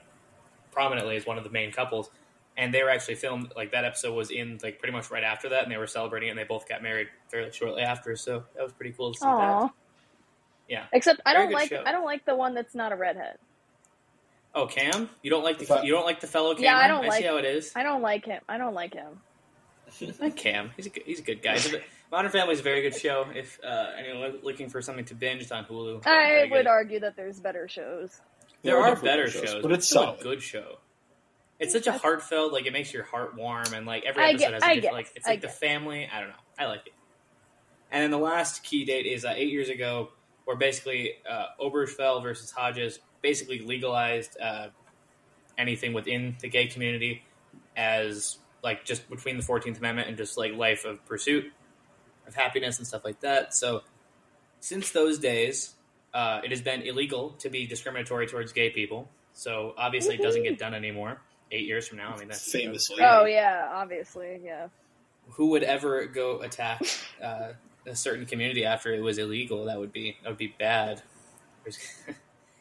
[SPEAKER 1] prominently as one of the main couples and they were actually filmed like that episode was in like pretty much right after that and they were celebrating it and they both got married fairly shortly after so that was pretty cool to see
[SPEAKER 2] Aw.
[SPEAKER 1] that Yeah.
[SPEAKER 2] Except I
[SPEAKER 1] Very
[SPEAKER 2] don't like
[SPEAKER 1] show.
[SPEAKER 2] I don't like the one that's not a redhead.
[SPEAKER 1] oh cam you don't like the you don't like the fellow cam
[SPEAKER 2] Yeah, I don't
[SPEAKER 1] i
[SPEAKER 2] like-
[SPEAKER 1] see how it is
[SPEAKER 2] I don't like him. I don't like him.
[SPEAKER 1] I like cam he's a good, he's a good guy modern family is a very good show if uh, anyone looking for something to binge it's on hulu
[SPEAKER 2] I would
[SPEAKER 1] good.
[SPEAKER 2] argue that there's better shows.
[SPEAKER 1] There
[SPEAKER 3] There are
[SPEAKER 1] are better
[SPEAKER 3] shows,
[SPEAKER 1] shows,
[SPEAKER 3] but it's
[SPEAKER 1] still
[SPEAKER 3] solid.
[SPEAKER 1] a good show. It's such a heartfelt, like it makes your heart warm, and like every episode
[SPEAKER 2] get-
[SPEAKER 1] has a
[SPEAKER 2] I
[SPEAKER 1] different,
[SPEAKER 2] guess,
[SPEAKER 1] like it's
[SPEAKER 2] I
[SPEAKER 1] like the
[SPEAKER 2] guess.
[SPEAKER 1] family. I don't know, I like it. And then the last key date is uh, eight years ago, where basically uh, Obergefell versus Hodges basically legalized uh, anything within the gay community as like just between the Fourteenth Amendment and just like life of pursuit of happiness and stuff like that. So since those days, uh, it has been illegal to be discriminatory towards gay people. So obviously, it doesn't get done anymore. Eight years from now, I mean that's
[SPEAKER 3] Famously.
[SPEAKER 1] that's
[SPEAKER 2] Oh yeah, obviously, yeah.
[SPEAKER 1] Who would ever go attack uh, a certain community after it was illegal? That would be that would be bad.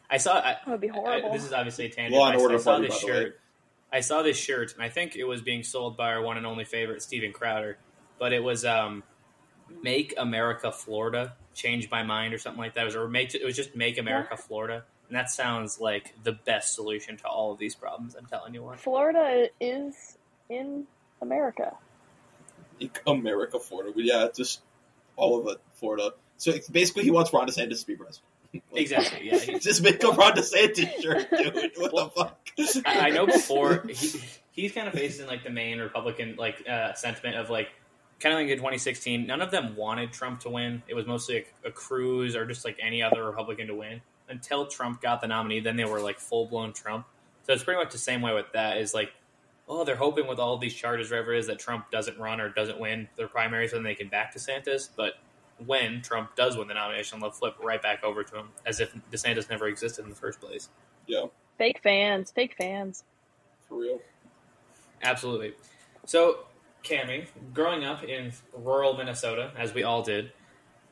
[SPEAKER 1] I saw. I,
[SPEAKER 2] That would be
[SPEAKER 1] I,
[SPEAKER 2] horrible.
[SPEAKER 1] this is obviously a tangent.
[SPEAKER 3] Law and
[SPEAKER 1] I, I
[SPEAKER 3] Order
[SPEAKER 1] saw
[SPEAKER 3] party,
[SPEAKER 1] this
[SPEAKER 3] by the
[SPEAKER 1] shirt. I saw this shirt, and I think it was being sold by our one and only favorite, Steven Crowder. But it was um, "Make America Florida," change my mind, or something like that. It was or make it was just "Make America Florida," and that sounds like the best solution to all of these problems. I'm telling you what.
[SPEAKER 2] Florida is in America.
[SPEAKER 3] America, Florida. But yeah, just all of it, Florida. So basically, he wants Ron DeSantis to be president.
[SPEAKER 1] Exactly. Yeah. he-
[SPEAKER 3] Just make a Ron DeSantis shirt, dude. What the fuck?
[SPEAKER 1] I, I know before he, he's kind of facing like the main Republican like uh, sentiment of like kind of like in 2016. None of them wanted Trump to win. It was mostly a, a Cruz or just like any other Republican to win until Trump got the nominee. Then they were like full blown Trump. So it's pretty much the same way with that. Is like, oh, they're hoping with all these charges, whatever it is, that Trump doesn't run or doesn't win their primary, so then they can back DeSantis. But when Trump does win the nomination, they'll flip right back over to him as if DeSantis never existed in the first place.
[SPEAKER 3] Yeah,
[SPEAKER 2] Fake fans, fake fans.
[SPEAKER 3] for real.
[SPEAKER 1] Absolutely. So, Cami, growing up in rural Minnesota, as we all did,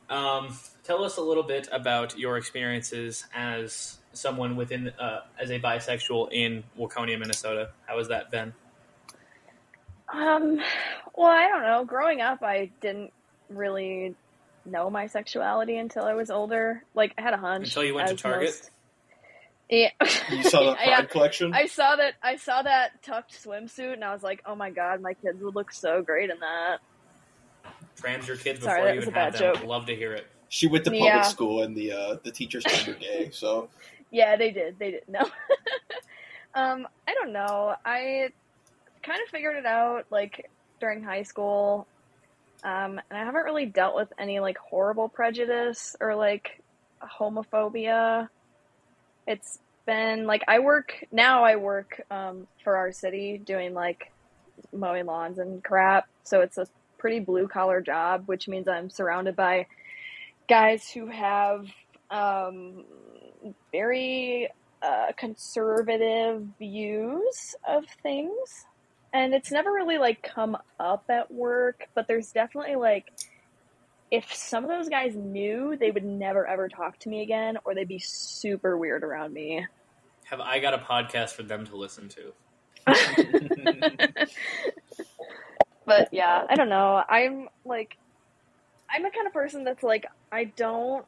[SPEAKER 1] um, tell us a little bit about your experiences as someone within, uh, as a bisexual in Waconia, Minnesota. How has that been?
[SPEAKER 2] Um, well, I don't know. Growing up, I didn't really know my sexuality until I was older. Like I had a hunch
[SPEAKER 1] Until you went to Target?
[SPEAKER 2] most- Yeah.
[SPEAKER 3] You saw the Pride
[SPEAKER 2] Yeah,
[SPEAKER 3] collection?
[SPEAKER 2] I saw that. I saw that tucked swimsuit, and I was like, "Oh my god, my kids would look so great in that."
[SPEAKER 1] Trans your kids
[SPEAKER 2] Sorry,
[SPEAKER 1] before
[SPEAKER 2] that
[SPEAKER 1] you
[SPEAKER 2] was
[SPEAKER 1] even
[SPEAKER 2] a
[SPEAKER 1] have
[SPEAKER 2] bad
[SPEAKER 1] them.
[SPEAKER 2] joke.
[SPEAKER 1] Love to hear it.
[SPEAKER 3] She went to public
[SPEAKER 2] Yeah.
[SPEAKER 3] school and the uh, the teachers turned her gay. So
[SPEAKER 2] Yeah, they did. They did. No. um, I don't know. I kind of figured it out like during high school. Um, and I haven't really dealt with any like horrible prejudice or like homophobia. It's been like I work now I work um for our city doing like mowing lawns and crap. So it's a pretty blue collar job, which means I'm surrounded by guys who have um very uh, conservative views of things and it's never really like come up at work but there's definitely like if some of those guys knew they would never ever talk to me again or they'd be super weird around me
[SPEAKER 1] Have I got a podcast for them to listen to?
[SPEAKER 2] but yeah i don't know i'm like i'm the kind of person that's like i don't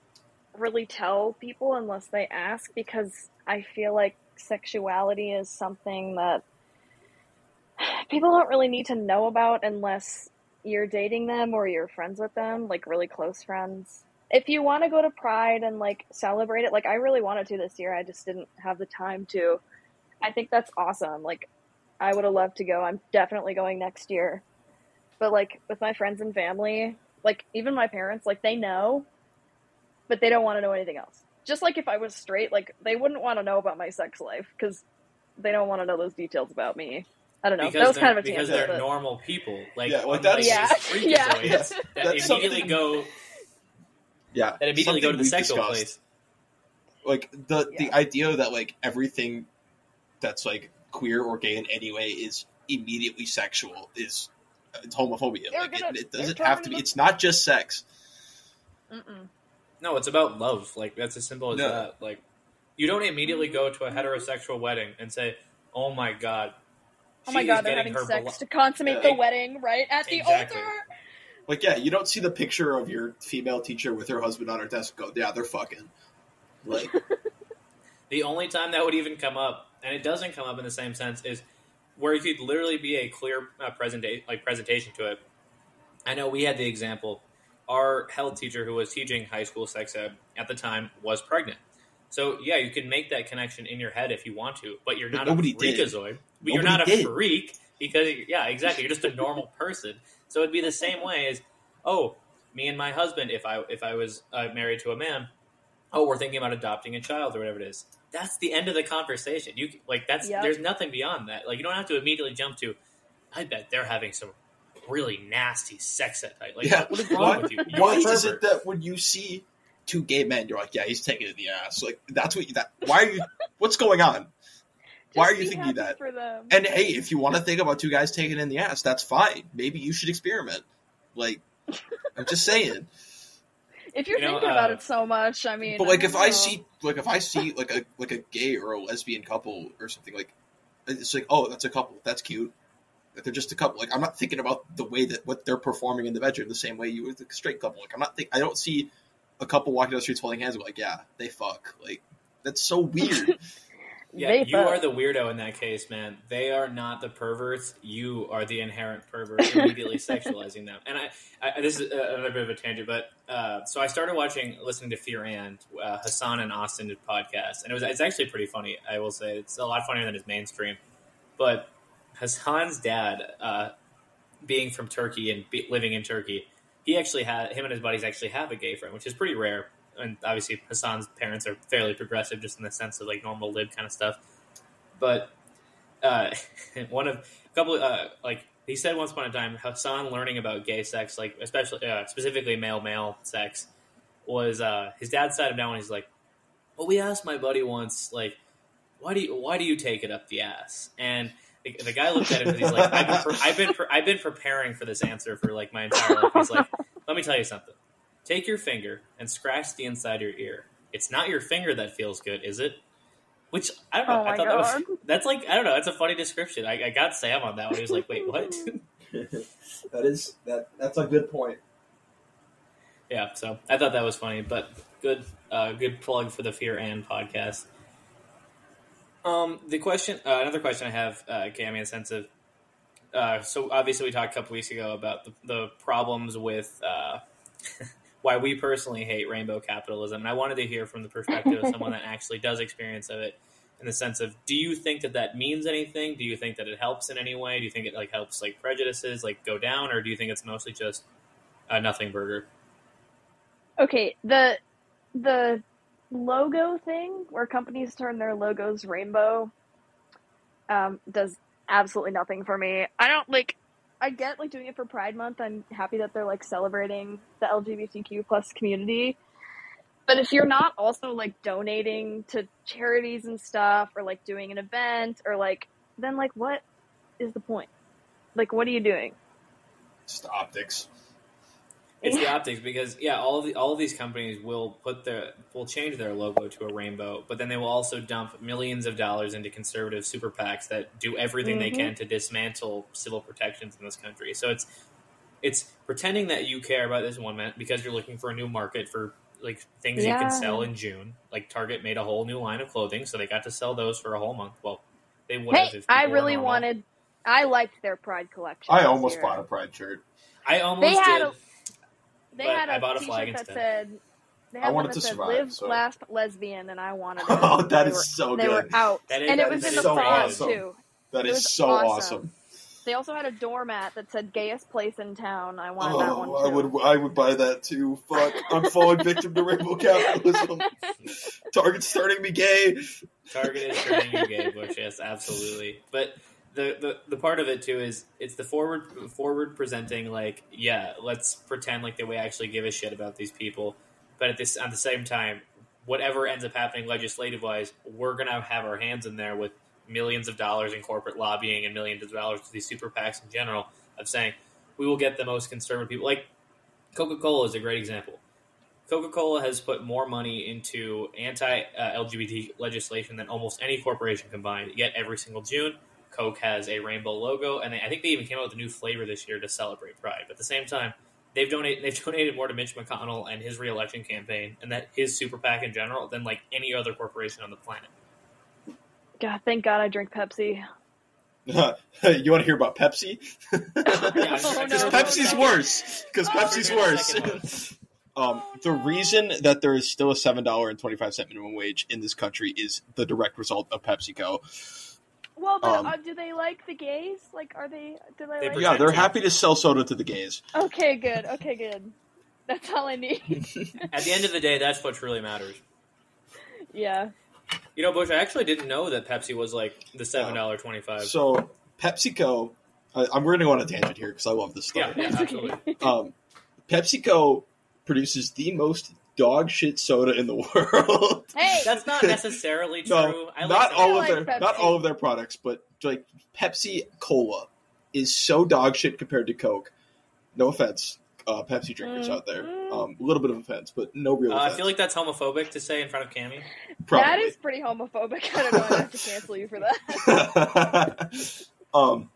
[SPEAKER 2] really tell people unless they ask because i feel like sexuality is something that people don't really need to know about unless you're dating them or you're friends with them like really close friends. If you want to go to pride and like celebrate it like i really wanted to this year i just didn't have the time to. I think that's awesome like i would have loved to go i'm definitely going next year. But like with my friends and family like even my parents like they know but they don't want to know anything else. Just like if i was straight like they wouldn't want to know about my sex life because they don't want to know those details about me i don't know
[SPEAKER 1] because
[SPEAKER 2] that was
[SPEAKER 1] they're,
[SPEAKER 2] kind of a
[SPEAKER 1] because they're
[SPEAKER 2] but-
[SPEAKER 1] normal people. Like,
[SPEAKER 3] Yeah, like that's-
[SPEAKER 2] Yeah,
[SPEAKER 1] these
[SPEAKER 2] yeah.
[SPEAKER 1] that
[SPEAKER 3] That's
[SPEAKER 1] immediately
[SPEAKER 3] something-
[SPEAKER 1] go
[SPEAKER 3] yeah,
[SPEAKER 1] that immediately go to the sexual
[SPEAKER 3] discussed.
[SPEAKER 1] place.
[SPEAKER 3] Like the the idea that like everything that's like queer or gay in any way is immediately sexual is it's homophobia. Like
[SPEAKER 2] gonna-
[SPEAKER 3] it, it doesn't have to be.
[SPEAKER 2] about-
[SPEAKER 3] It's not just sex.
[SPEAKER 2] Mm-mm.
[SPEAKER 1] No, it's about love. Like that's as simple as
[SPEAKER 3] Yeah.
[SPEAKER 1] that. Like you don't immediately mm-hmm. go to a heterosexual wedding and say, "Oh my god,
[SPEAKER 2] oh my god they're having sex
[SPEAKER 1] belo-
[SPEAKER 2] to consummate
[SPEAKER 3] Yeah.
[SPEAKER 2] the wedding right at the
[SPEAKER 1] Exactly.
[SPEAKER 2] altar
[SPEAKER 3] Like yeah, you don't see the picture of your female teacher with her husband on her desk. Go, yeah, they're fucking. Like
[SPEAKER 1] The only time that would even come up, and it doesn't come up in the same sense, is where you could literally be a clear uh, presenta- like presentation to it. I know we had the example. Our health teacher, who was teaching high school sex ed at the time, was pregnant. So yeah, you can make that connection in your head if you want to, but you're
[SPEAKER 3] But
[SPEAKER 1] not
[SPEAKER 3] nobody
[SPEAKER 1] a
[SPEAKER 3] did.
[SPEAKER 1] Freakazoid. But you're not a
[SPEAKER 3] did.
[SPEAKER 1] freak because yeah, exactly. You're just a normal person. So it'd be the same way as oh, me and my husband. If I if I was uh, married to a man, oh, we're thinking about adopting a child or whatever it is. That's the end of the conversation. You like that's
[SPEAKER 2] Yep.
[SPEAKER 1] there's nothing beyond that. Like you don't have to immediately jump to. I bet they're having some really nasty sex at night. Like
[SPEAKER 3] Yeah.
[SPEAKER 1] what is wrong
[SPEAKER 3] Why-
[SPEAKER 1] with you? You're
[SPEAKER 3] why
[SPEAKER 1] a
[SPEAKER 3] is it that when you see two gay men, you're like, yeah, he's taking it in the ass. Like that's what you, that. Why are you? What's going on? Why are you thinking that?
[SPEAKER 2] for them
[SPEAKER 3] And hey, if you want to think about two guys taking in the ass, that's fine. Maybe you should experiment. Like, I'm just saying.
[SPEAKER 2] if you're
[SPEAKER 1] You know,
[SPEAKER 2] thinking about
[SPEAKER 1] uh,
[SPEAKER 2] it so much i mean
[SPEAKER 3] But like, if
[SPEAKER 2] don't
[SPEAKER 3] I see, like, if I see like a like a gay or a lesbian couple or something, like, it's like, oh, that's a couple. That's cute. That they're just a couple. Like, I'm not thinking about the way that what they're performing in the bedroom the same way you would a straight couple. Like, I'm not think. I don't see a couple walking down the streets holding hands. like, yeah, they fuck. Like, that's so weird.
[SPEAKER 1] Yeah,
[SPEAKER 2] They
[SPEAKER 1] you
[SPEAKER 2] fuck.
[SPEAKER 1] are the weirdo in that case, man. They are not the perverts. You are the inherent pervert, immediately sexualizing them. And I, I this is another bit of a tangent, but uh, so I started watching, listening to Fear and uh, Hasan and Austin did podcast, and it was it's actually pretty funny. I will say it's a lot funnier than his mainstream. But Hasan's dad, uh, being from Turkey and be, living in Turkey, he actually had him and his buddies actually have a gay friend, which is pretty rare and obviously Hasan's parents are fairly progressive, just in the sense of like normal lib kind of stuff. But uh, one of a couple uh, like he said once upon a time, Hasan learning about gay sex, like especially uh, specifically male male sex, was uh, his dad sat him down and he's like, "Well, we asked my buddy once, like, why do you why do you take it up the ass?" And the, the guy looked at him and he's like, "I've been, pre- I've been pre- I've been preparing for this answer for like my entire life." He's like, "Let me tell you something." Take your finger and scratch the inside of your ear. It's not your finger that feels good, is it? Which I don't know.
[SPEAKER 2] Oh
[SPEAKER 1] I
[SPEAKER 2] my
[SPEAKER 1] thought that was that's like I don't know. That's a funny description. I, I got Sam on that one. He was like, "Wait, what?"
[SPEAKER 3] that is that. That's a good point.
[SPEAKER 1] Yeah, so I thought that was funny, but good, uh, good plug for the Fear and podcast. Um, the question, uh, another question I have, uh, Cami, in a sense of, uh, so obviously we talked a couple weeks ago about the, the problems with uh, why we personally hate rainbow capitalism, and I wanted to hear from the perspective of someone that actually does experience of it, in the sense of, do you think that that means anything? Do you think that it helps in any way? Do you think it like helps like prejudices like go down, or do you think it's mostly just a nothing burger?
[SPEAKER 2] Okay, the the logo thing where companies turn their logos rainbow um, does absolutely nothing for me. I don't like. I get like doing it for Pride Month. I'm happy that they're like celebrating the LGBTQ plus community. But if you're not also like donating to charities and stuff, or like doing an event, or like, then like, what is the point? Like, what are you doing?
[SPEAKER 3] Just optics.
[SPEAKER 1] It's the optics because yeah, all of the all of these companies will put their will change their logo to a rainbow, but then they will also dump millions of dollars into conservative super PACs that do everything they
[SPEAKER 2] Mhm.
[SPEAKER 1] can to dismantle civil protections in this country. So it's it's pretending that you care about this one minute because you're looking for a new market for like things you can sell in June. Like Target made a whole new line of clothing, so they got to sell those for a whole month. Well, they would have.
[SPEAKER 2] Hey,
[SPEAKER 1] if
[SPEAKER 2] I really wanted. I liked their Pride collection.
[SPEAKER 3] I almost
[SPEAKER 2] year.
[SPEAKER 3] bought a pride shirt.
[SPEAKER 1] I almost
[SPEAKER 2] They had
[SPEAKER 1] did.
[SPEAKER 2] a- They
[SPEAKER 1] but
[SPEAKER 2] had
[SPEAKER 1] I
[SPEAKER 2] a
[SPEAKER 1] bought a
[SPEAKER 2] T-shirt
[SPEAKER 1] flag
[SPEAKER 2] that
[SPEAKER 1] instead.
[SPEAKER 2] said. They
[SPEAKER 3] I
[SPEAKER 2] had
[SPEAKER 3] wanted
[SPEAKER 2] one that
[SPEAKER 3] to
[SPEAKER 2] said
[SPEAKER 3] survive,
[SPEAKER 2] "Live
[SPEAKER 3] so-
[SPEAKER 2] Last Lesbian," and I wanted it.
[SPEAKER 3] Oh, that is
[SPEAKER 2] They
[SPEAKER 3] is
[SPEAKER 2] were-
[SPEAKER 3] so
[SPEAKER 2] They were
[SPEAKER 3] good.
[SPEAKER 2] out,
[SPEAKER 1] That is-
[SPEAKER 2] and
[SPEAKER 1] that
[SPEAKER 2] it was
[SPEAKER 1] is
[SPEAKER 2] in the
[SPEAKER 3] so
[SPEAKER 2] font
[SPEAKER 3] awesome.
[SPEAKER 2] too.
[SPEAKER 3] That
[SPEAKER 2] It
[SPEAKER 3] is
[SPEAKER 2] was
[SPEAKER 3] so
[SPEAKER 2] awesome.
[SPEAKER 3] awesome.
[SPEAKER 2] They also had a doormat that said "Gayest Place in Town." I wanted that oh, one
[SPEAKER 3] Oh,
[SPEAKER 2] too.
[SPEAKER 3] I would I would buy that too. Fuck, I'm falling victim to rainbow capitalism. Target's turning me gay.
[SPEAKER 1] Target is turning you gay, Bush. Yes, absolutely. But the, the the part of it too is it's the forward forward presenting like yeah, let's pretend like that we actually give a shit about these people. But at this at the same time, whatever ends up happening legislative wise, we're gonna have our hands in there with millions of dollars in corporate lobbying and millions of dollars to these super PACs in general of saying we will get the most conservative people. Like Coca Cola is a great example. Coca Cola has put more money into anti uh, LGBT legislation than almost any corporation combined. Yet every single June, Coke has a rainbow logo, and they, I think they even came out with a new flavor this year to celebrate Pride. But at the same time, they've donated they've donated more to Mitch McConnell and his reelection campaign, and that his super PAC in general than like any other corporation on the planet.
[SPEAKER 2] God, thank God I drink Pepsi.
[SPEAKER 3] you want to hear about Pepsi?
[SPEAKER 1] Yeah,
[SPEAKER 2] Oh,
[SPEAKER 3] Because
[SPEAKER 2] no,
[SPEAKER 3] Pepsi's
[SPEAKER 2] no.
[SPEAKER 3] worse. Because
[SPEAKER 2] Oh,
[SPEAKER 3] Pepsi's
[SPEAKER 1] you're the second
[SPEAKER 3] worse. um, the reason that there is still a seven dollar and twenty five cent minimum wage in this country is the direct result of PepsiCo.
[SPEAKER 2] Well, but,
[SPEAKER 3] Um,
[SPEAKER 2] uh, do they like the gays? Like, are they? Do they,
[SPEAKER 1] They
[SPEAKER 2] like?
[SPEAKER 3] Yeah, they're happy to sell soda to the gays.
[SPEAKER 2] Okay, good. Okay, good. That's all I need.
[SPEAKER 1] At the end of the day, that's what really matters.
[SPEAKER 2] yeah.
[SPEAKER 1] You know, Bush, I actually didn't know that Pepsi was like the seven dollar twenty five.
[SPEAKER 3] So PepsiCo, I, I'm going to go on a tangent here because I love this
[SPEAKER 1] Yeah,
[SPEAKER 3] story.
[SPEAKER 1] yeah, absolutely.
[SPEAKER 3] Um, PepsiCo produces the most dog shit soda in the world.
[SPEAKER 2] Hey,
[SPEAKER 1] That's not necessarily true.
[SPEAKER 3] No,
[SPEAKER 1] I
[SPEAKER 3] not
[SPEAKER 1] soda.
[SPEAKER 3] all
[SPEAKER 2] I
[SPEAKER 3] of
[SPEAKER 2] like
[SPEAKER 3] their not all of their products, but like Pepsi Cola is so dog shit compared to Coke. No offense, uh, Pepsi drinkers
[SPEAKER 2] Mm,
[SPEAKER 3] out there.
[SPEAKER 2] mm.
[SPEAKER 3] Um, a little bit of offense, but no real
[SPEAKER 1] Uh, I feel like that's homophobic to say in front of Cami.
[SPEAKER 3] Probably.
[SPEAKER 2] that is pretty homophobic. I don't know. I have to cancel you for that.
[SPEAKER 3] um,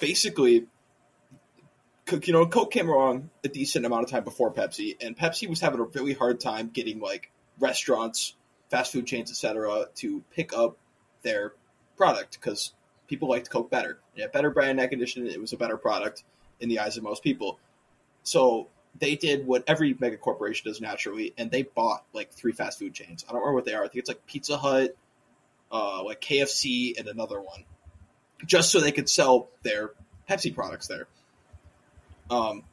[SPEAKER 3] basically, Coke- you know, Coke came along a decent amount of time before Pepsi, and Pepsi was having a really hard time getting like restaurants, fast food chains, etc., to pick up their product because people liked Coke better. It had better brand recognition. It was a better product in the eyes of most people. So they did what every mega corporation does naturally, and they bought like three fast food chains. I don't remember what they are. I think it's like Pizza Hut, uh, like KFC, and another one, just so they could sell their Pepsi products there. Um,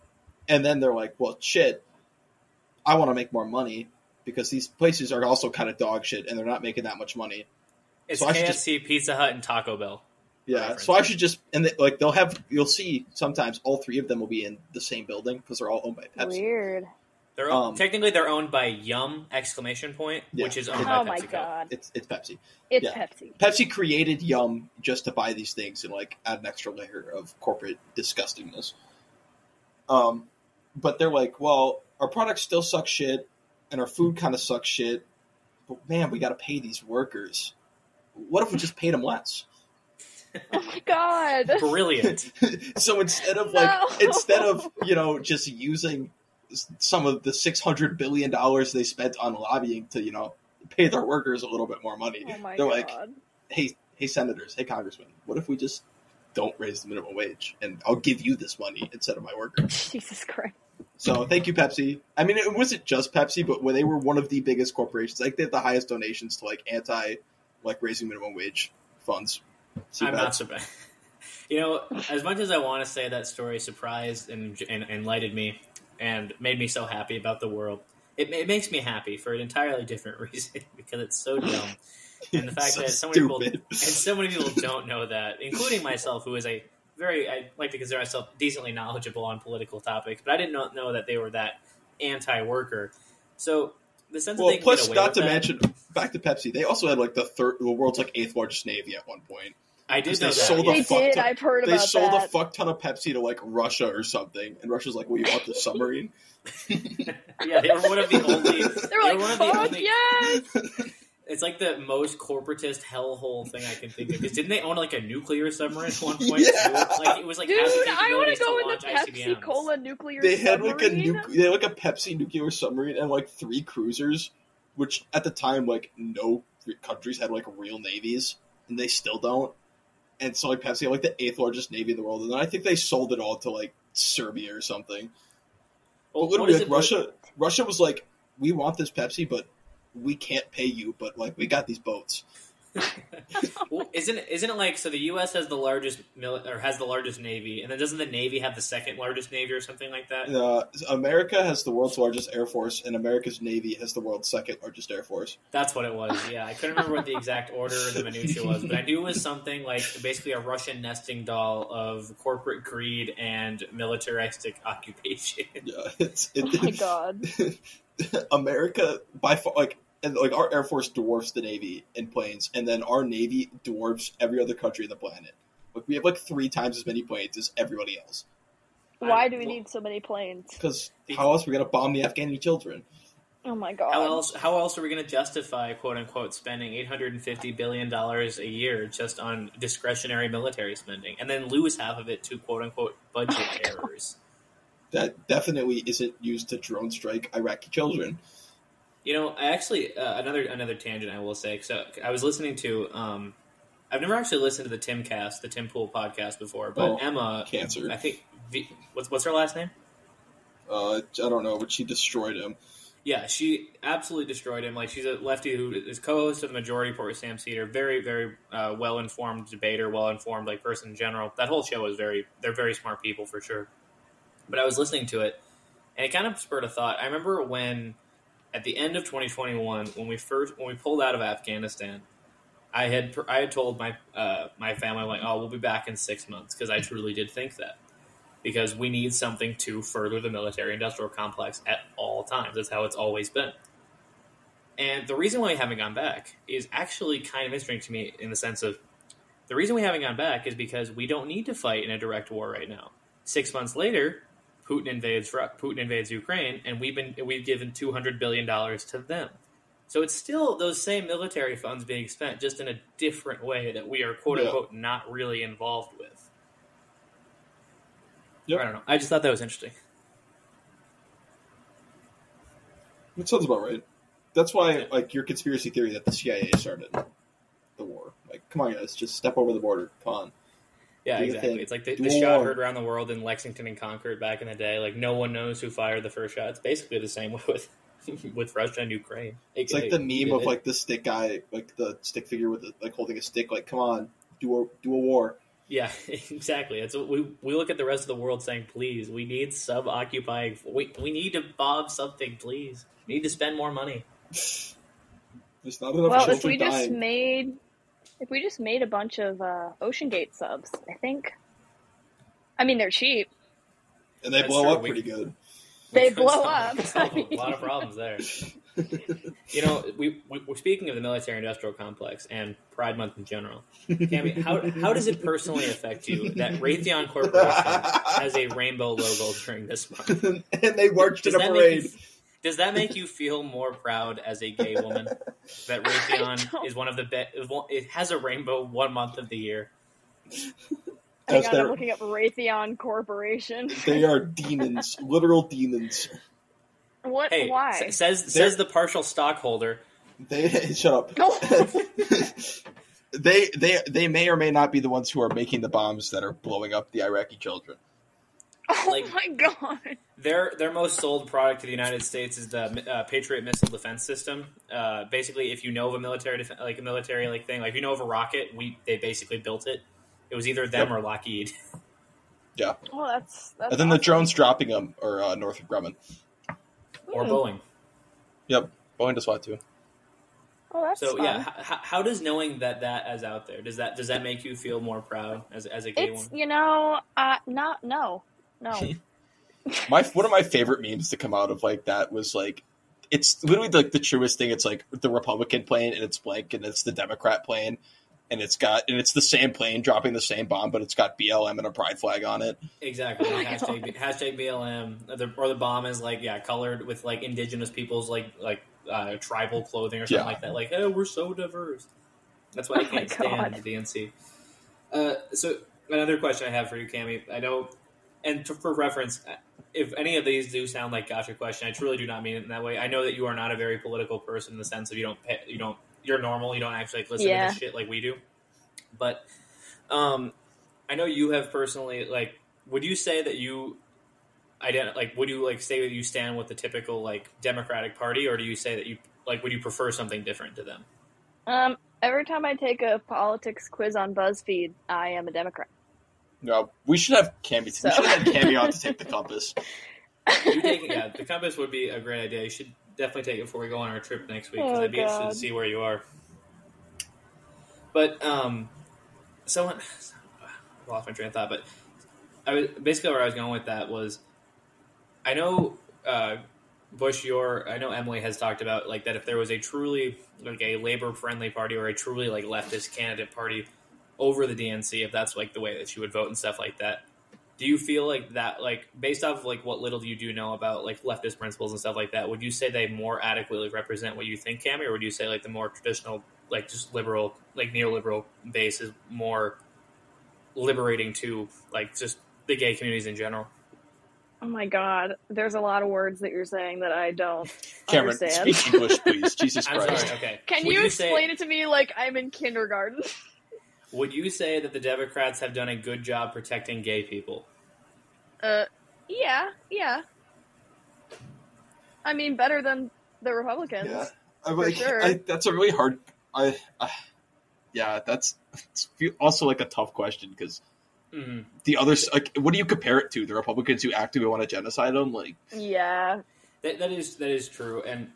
[SPEAKER 3] and then they're like, "Well, shit, I want to make more money because these places are also kind of dog shit, and they're not making that much money."
[SPEAKER 1] It's
[SPEAKER 3] So I should
[SPEAKER 1] KFC, Pizza Hut, and Taco Bell.
[SPEAKER 3] Yeah, so I should just and they, like they'll have you'll see sometimes all three of them will be in the same building because they're all owned by Pepsi.
[SPEAKER 2] Weird.
[SPEAKER 1] They're
[SPEAKER 3] Um,
[SPEAKER 1] technically they're owned by Yum exclamation point,
[SPEAKER 3] Yeah.
[SPEAKER 1] which is owned by
[SPEAKER 2] Oh my
[SPEAKER 1] PepsiCo.
[SPEAKER 2] god.
[SPEAKER 3] It's it's Pepsi.
[SPEAKER 2] It's
[SPEAKER 3] yeah.
[SPEAKER 2] Pepsi.
[SPEAKER 3] Pepsi created Yum just to buy these things and like add an extra layer of corporate disgustingness. Um, but they're like, well, our products still suck shit, and our food kind of sucks shit. But man, we got to pay these workers. What if we just paid them less?
[SPEAKER 2] Oh my god.
[SPEAKER 1] Brilliant.
[SPEAKER 3] so instead of like
[SPEAKER 2] No.
[SPEAKER 3] instead of you know just using some of the six hundred billion dollars they spent on lobbying to you know pay their workers a little bit more money.
[SPEAKER 2] Oh my
[SPEAKER 3] They're
[SPEAKER 2] god.
[SPEAKER 3] like, hey, hey, senators, hey, congressmen, what if we just don't raise the minimum wage and I'll give you this money instead of my workers?
[SPEAKER 2] Jesus Christ.
[SPEAKER 3] So thank you, Pepsi. I mean, it wasn't just Pepsi, but when they were one of the biggest corporations, like they had the highest donations to like anti, like raising minimum wage funds. Too
[SPEAKER 1] I'm
[SPEAKER 3] bad.
[SPEAKER 1] not surprised. You know, as much as I want to say that story surprised and, and enlightened me and made me so happy about the world, it, it makes me happy for an entirely different reason because it's so dumb. And the fact
[SPEAKER 3] So
[SPEAKER 1] that so many people and so many people don't know that, including myself, who is a very I like to consider myself decently knowledgeable on political topics, but I did not know that they were that anti-worker. So the sense
[SPEAKER 3] Well,
[SPEAKER 1] that they
[SPEAKER 3] plus,
[SPEAKER 1] get away
[SPEAKER 3] not
[SPEAKER 1] with
[SPEAKER 3] to
[SPEAKER 1] that,
[SPEAKER 3] mention, back to Pepsi, they also had like the third, the world's like eighth largest navy at one point.
[SPEAKER 1] I did
[SPEAKER 3] they
[SPEAKER 1] that.
[SPEAKER 3] sold a
[SPEAKER 2] They
[SPEAKER 3] fuck
[SPEAKER 2] did.
[SPEAKER 3] ton-
[SPEAKER 2] I've heard
[SPEAKER 3] They sold
[SPEAKER 2] that.
[SPEAKER 3] a fuck ton of Pepsi to like Russia or something, and Russia's like, "Well, you want the submarine?"
[SPEAKER 1] yeah, they were one of the only.
[SPEAKER 2] They're
[SPEAKER 1] They're
[SPEAKER 2] like,
[SPEAKER 1] one of the
[SPEAKER 2] fuck
[SPEAKER 1] only-
[SPEAKER 2] yes!
[SPEAKER 1] It's like the most corporatist hellhole thing I can think of. Because didn't they own like a nuclear submarine at one point?
[SPEAKER 3] Yeah.
[SPEAKER 1] too? Like it was like
[SPEAKER 2] Dude,
[SPEAKER 1] has the
[SPEAKER 2] I want to go
[SPEAKER 1] launch
[SPEAKER 2] in the Pepsi
[SPEAKER 1] ICBMs.
[SPEAKER 2] Cola nuclear
[SPEAKER 3] they had like a
[SPEAKER 2] submarine.
[SPEAKER 3] nu- they had like a Pepsi nuclear submarine and like three cruisers, which at the time like no countries had like real navies, and they still don't. And so like Pepsi had like the eighth largest navy in the world, and then I think they sold it all to like Serbia or something.
[SPEAKER 1] Well,
[SPEAKER 3] But literally, like
[SPEAKER 1] it-
[SPEAKER 3] Russia, Russia was like, "We want this Pepsi, but we can't pay you. But like, we got these boats."
[SPEAKER 1] Well, isn't it, isn't it like so? The U.S. has the largest mili- or has the largest navy, and then doesn't the Navy have the second largest navy or something like that?
[SPEAKER 3] Uh, America has the world's largest air force, and America's navy has the world's second largest air force.
[SPEAKER 1] That's what it was. Yeah, I couldn't remember what the exact order or the minutia was, but I knew it was something like basically a Russian nesting doll of corporate greed and militaristic occupation.
[SPEAKER 3] Yeah, it's it,
[SPEAKER 2] Oh my god.
[SPEAKER 3] America by far like and like our air force dwarfs the navy in planes, and then our navy dwarfs every other country on the planet. Like we have like three times as many planes as everybody else.
[SPEAKER 2] Why do we
[SPEAKER 1] Well,
[SPEAKER 2] need so many planes?
[SPEAKER 3] Because how else are we gonna bomb the Afghani children?
[SPEAKER 2] Oh my god.
[SPEAKER 1] How else? How else are we going to justify "quote unquote" spending eight hundred and fifty billion dollars a year just on discretionary military spending, and then lose half of it to "quote unquote" budget
[SPEAKER 2] Oh my God.
[SPEAKER 1] errors?
[SPEAKER 3] That definitely isn't used to drone strike Iraqi children.
[SPEAKER 1] You know, I actually uh, another another tangent I will say. So I was listening to. Um, I've never actually listened to the Tim Cast, the Tim Pool podcast before, but
[SPEAKER 3] Oh,
[SPEAKER 1] Emma,
[SPEAKER 3] Cancer.
[SPEAKER 1] I think, v, what's what's her last name?
[SPEAKER 3] Uh, I don't know, but she destroyed him.
[SPEAKER 1] Yeah, she absolutely destroyed him. Like she's a lefty who is co-host of the Majority Report with Sam Seder. Very, very uh, well-informed debater, well-informed like person in general. That whole show is very. They're very smart people for sure. But I was listening to it, and it kind of spurred a thought. I remember when, at the end of 2021, when we first when we pulled out of Afghanistan, I had I had told my uh, my family like, oh, we'll be back in six months because I truly did think that because we need something to further the military industrial complex at all times. That's how it's always been. And the reason why we haven't gone back is actually kind of interesting to me in the sense of the reason we haven't gone back is because we don't need to fight in a direct war right now. Six months later, Putin invades Putin invades Ukraine, and we've been we've given two hundred billion dollars to them. So it's still those same military funds being spent, just in a different way that we are quote
[SPEAKER 3] Yeah.
[SPEAKER 1] unquote not really involved with.
[SPEAKER 3] Yep.
[SPEAKER 1] I don't know. I just thought that was interesting.
[SPEAKER 3] That sounds about right. That's why,
[SPEAKER 1] Yeah.
[SPEAKER 3] like, your conspiracy theory that the CIA started the war. Like, come on, guys, just step over the border. Come on.
[SPEAKER 1] Yeah, exactly.
[SPEAKER 3] thing.
[SPEAKER 1] It's like the, the shot heard around the world in Lexington and Concord back in the day. Like no one knows who fired the first shot. It's basically the same with with Russia and Ukraine.
[SPEAKER 3] It's like the meme of like the stick guy, like the stick figure with the, like holding a stick. Like, come on, do a do a war.
[SPEAKER 1] yeah, exactly. It's we we look at the rest of the world saying, "Please, we need sub occupying. We we need to bob something. Please, we need to spend more money."
[SPEAKER 3] There's not enough
[SPEAKER 2] well,
[SPEAKER 3] children
[SPEAKER 2] if we just made if we just made a bunch of uh, Ocean Gate subs, I think. I mean, they're cheap.
[SPEAKER 3] and they
[SPEAKER 1] That's
[SPEAKER 3] blow
[SPEAKER 1] true.
[SPEAKER 3] up
[SPEAKER 1] We-
[SPEAKER 3] pretty good.
[SPEAKER 2] They blow up.
[SPEAKER 1] we could a lot of problems there. You know, we, we we're speaking of the military-industrial complex and Pride Month in general. Cami, how how does it personally affect you that Raytheon Corporation has a rainbow logo during this month?
[SPEAKER 3] and they marched
[SPEAKER 1] Does
[SPEAKER 3] in a
[SPEAKER 1] that make
[SPEAKER 3] parade.
[SPEAKER 1] Does that make you feel more proud as a gay woman that Raytheon is one of the best? It has a rainbow one month of the year.
[SPEAKER 2] Hang
[SPEAKER 3] As
[SPEAKER 2] on,
[SPEAKER 3] they're-
[SPEAKER 2] I'm looking up Raytheon Corporation.
[SPEAKER 3] They are demons, literal demons.
[SPEAKER 2] What?
[SPEAKER 1] Hey,
[SPEAKER 2] Why?
[SPEAKER 1] s- says says the partial stockholder.
[SPEAKER 3] They shut up. they they they may or may not be the ones who are making the bombs that are blowing up the Iraqi children.
[SPEAKER 2] oh
[SPEAKER 1] like-
[SPEAKER 2] my god.
[SPEAKER 1] Their their most sold product to the United States is the uh, Patriot missile defense system. Uh, basically, if you know of a military def- like a military like thing, like if you know of a rocket, we they basically built it. It was either them
[SPEAKER 3] Yep.
[SPEAKER 1] or Lockheed.
[SPEAKER 2] Oh, that's that's.
[SPEAKER 3] and then the drones dropping them are uh, Northrop Grumman.
[SPEAKER 1] or
[SPEAKER 2] Hmm.
[SPEAKER 1] Boeing.
[SPEAKER 3] Yep, Boeing does what too.
[SPEAKER 2] Oh, that's
[SPEAKER 1] So
[SPEAKER 2] fun.
[SPEAKER 1] yeah, h- h- how does knowing that that is out there does that does that make you feel more proud as as a gay
[SPEAKER 2] It's
[SPEAKER 1] woman?
[SPEAKER 2] you know, uh, not no, no.
[SPEAKER 3] My one of my favorite memes to come out of like that was like it's literally like the truest thing. It's like the Republican plane and it's blank, and it's the Democrat plane, and it's got and it's the same plane dropping the same bomb, but it's got BLM and a pride flag on it.
[SPEAKER 1] Exactly.
[SPEAKER 2] Oh
[SPEAKER 1] hashtag, B- hashtag BLM. Or the, or the bomb is like yeah, colored with like indigenous people's like like uh, tribal clothing or something
[SPEAKER 3] Yeah.
[SPEAKER 1] like that. Like oh, we're so diverse. That's why I
[SPEAKER 2] Oh
[SPEAKER 1] can't stand
[SPEAKER 2] God.
[SPEAKER 1] the DNC. Uh, so another question I have for you, Cami. I know, and to, for reference, if any of these do sound like gotcha question, I truly do not mean it in that way. I know that you are not a very political person in the sense of you don't pay, you don't you're normal. You don't actually like, listen
[SPEAKER 2] Yeah.
[SPEAKER 1] to this shit like we do. But um, I know you have personally like. Would you say that you ident- like? Would you like say that you stand with the typical like Democratic Party, or do you say that you like? Would you prefer something different to them?
[SPEAKER 2] Um, every time I take a politics quiz on BuzzFeed, I am a Democrat.
[SPEAKER 3] No, we should have Cami.
[SPEAKER 2] So-
[SPEAKER 3] We should have had Cami on to take the compass.
[SPEAKER 1] You take yeah, the compass would be a great idea. You should definitely take it before we go on our trip next week because
[SPEAKER 2] Oh,
[SPEAKER 1] I'd be interested to see where you are. But um, someone I lost my train of thought. But I was basically where I was going with that was, I know uh, Bush. Your I know Emily has talked about like that if there was a truly like a labor friendly party or a truly like leftist candidate party over the DNC, if that's like the way that you would vote and stuff like that do you feel like that like based off of like what little you do know about like leftist principles and stuff like that would you say they more adequately represent what you think Cami, or would you say like the more traditional like just liberal like neoliberal base is more liberating to like just the gay communities in general
[SPEAKER 2] Oh my god, there's a lot of words that you're saying that I don't
[SPEAKER 3] Cameron,
[SPEAKER 2] understand.
[SPEAKER 3] speak English, please. Jesus
[SPEAKER 1] i'm
[SPEAKER 3] Christ.
[SPEAKER 1] sorry okay
[SPEAKER 2] Can
[SPEAKER 1] Would
[SPEAKER 2] you
[SPEAKER 1] say-
[SPEAKER 2] explain it to me like I'm in kindergarten?
[SPEAKER 1] would you say that the democrats have done a good job protecting gay people
[SPEAKER 2] Uh, yeah, yeah. I mean, better than the Republicans.
[SPEAKER 3] Yeah, I, like,
[SPEAKER 2] sure.
[SPEAKER 3] I, that's a really hard. I, I yeah, that's it's also like a tough question because
[SPEAKER 1] Mhm.
[SPEAKER 3] the others like, what do you compare it to? The Republicans who actively want to genocide them, like
[SPEAKER 2] Yeah.
[SPEAKER 1] That, that is that is true, and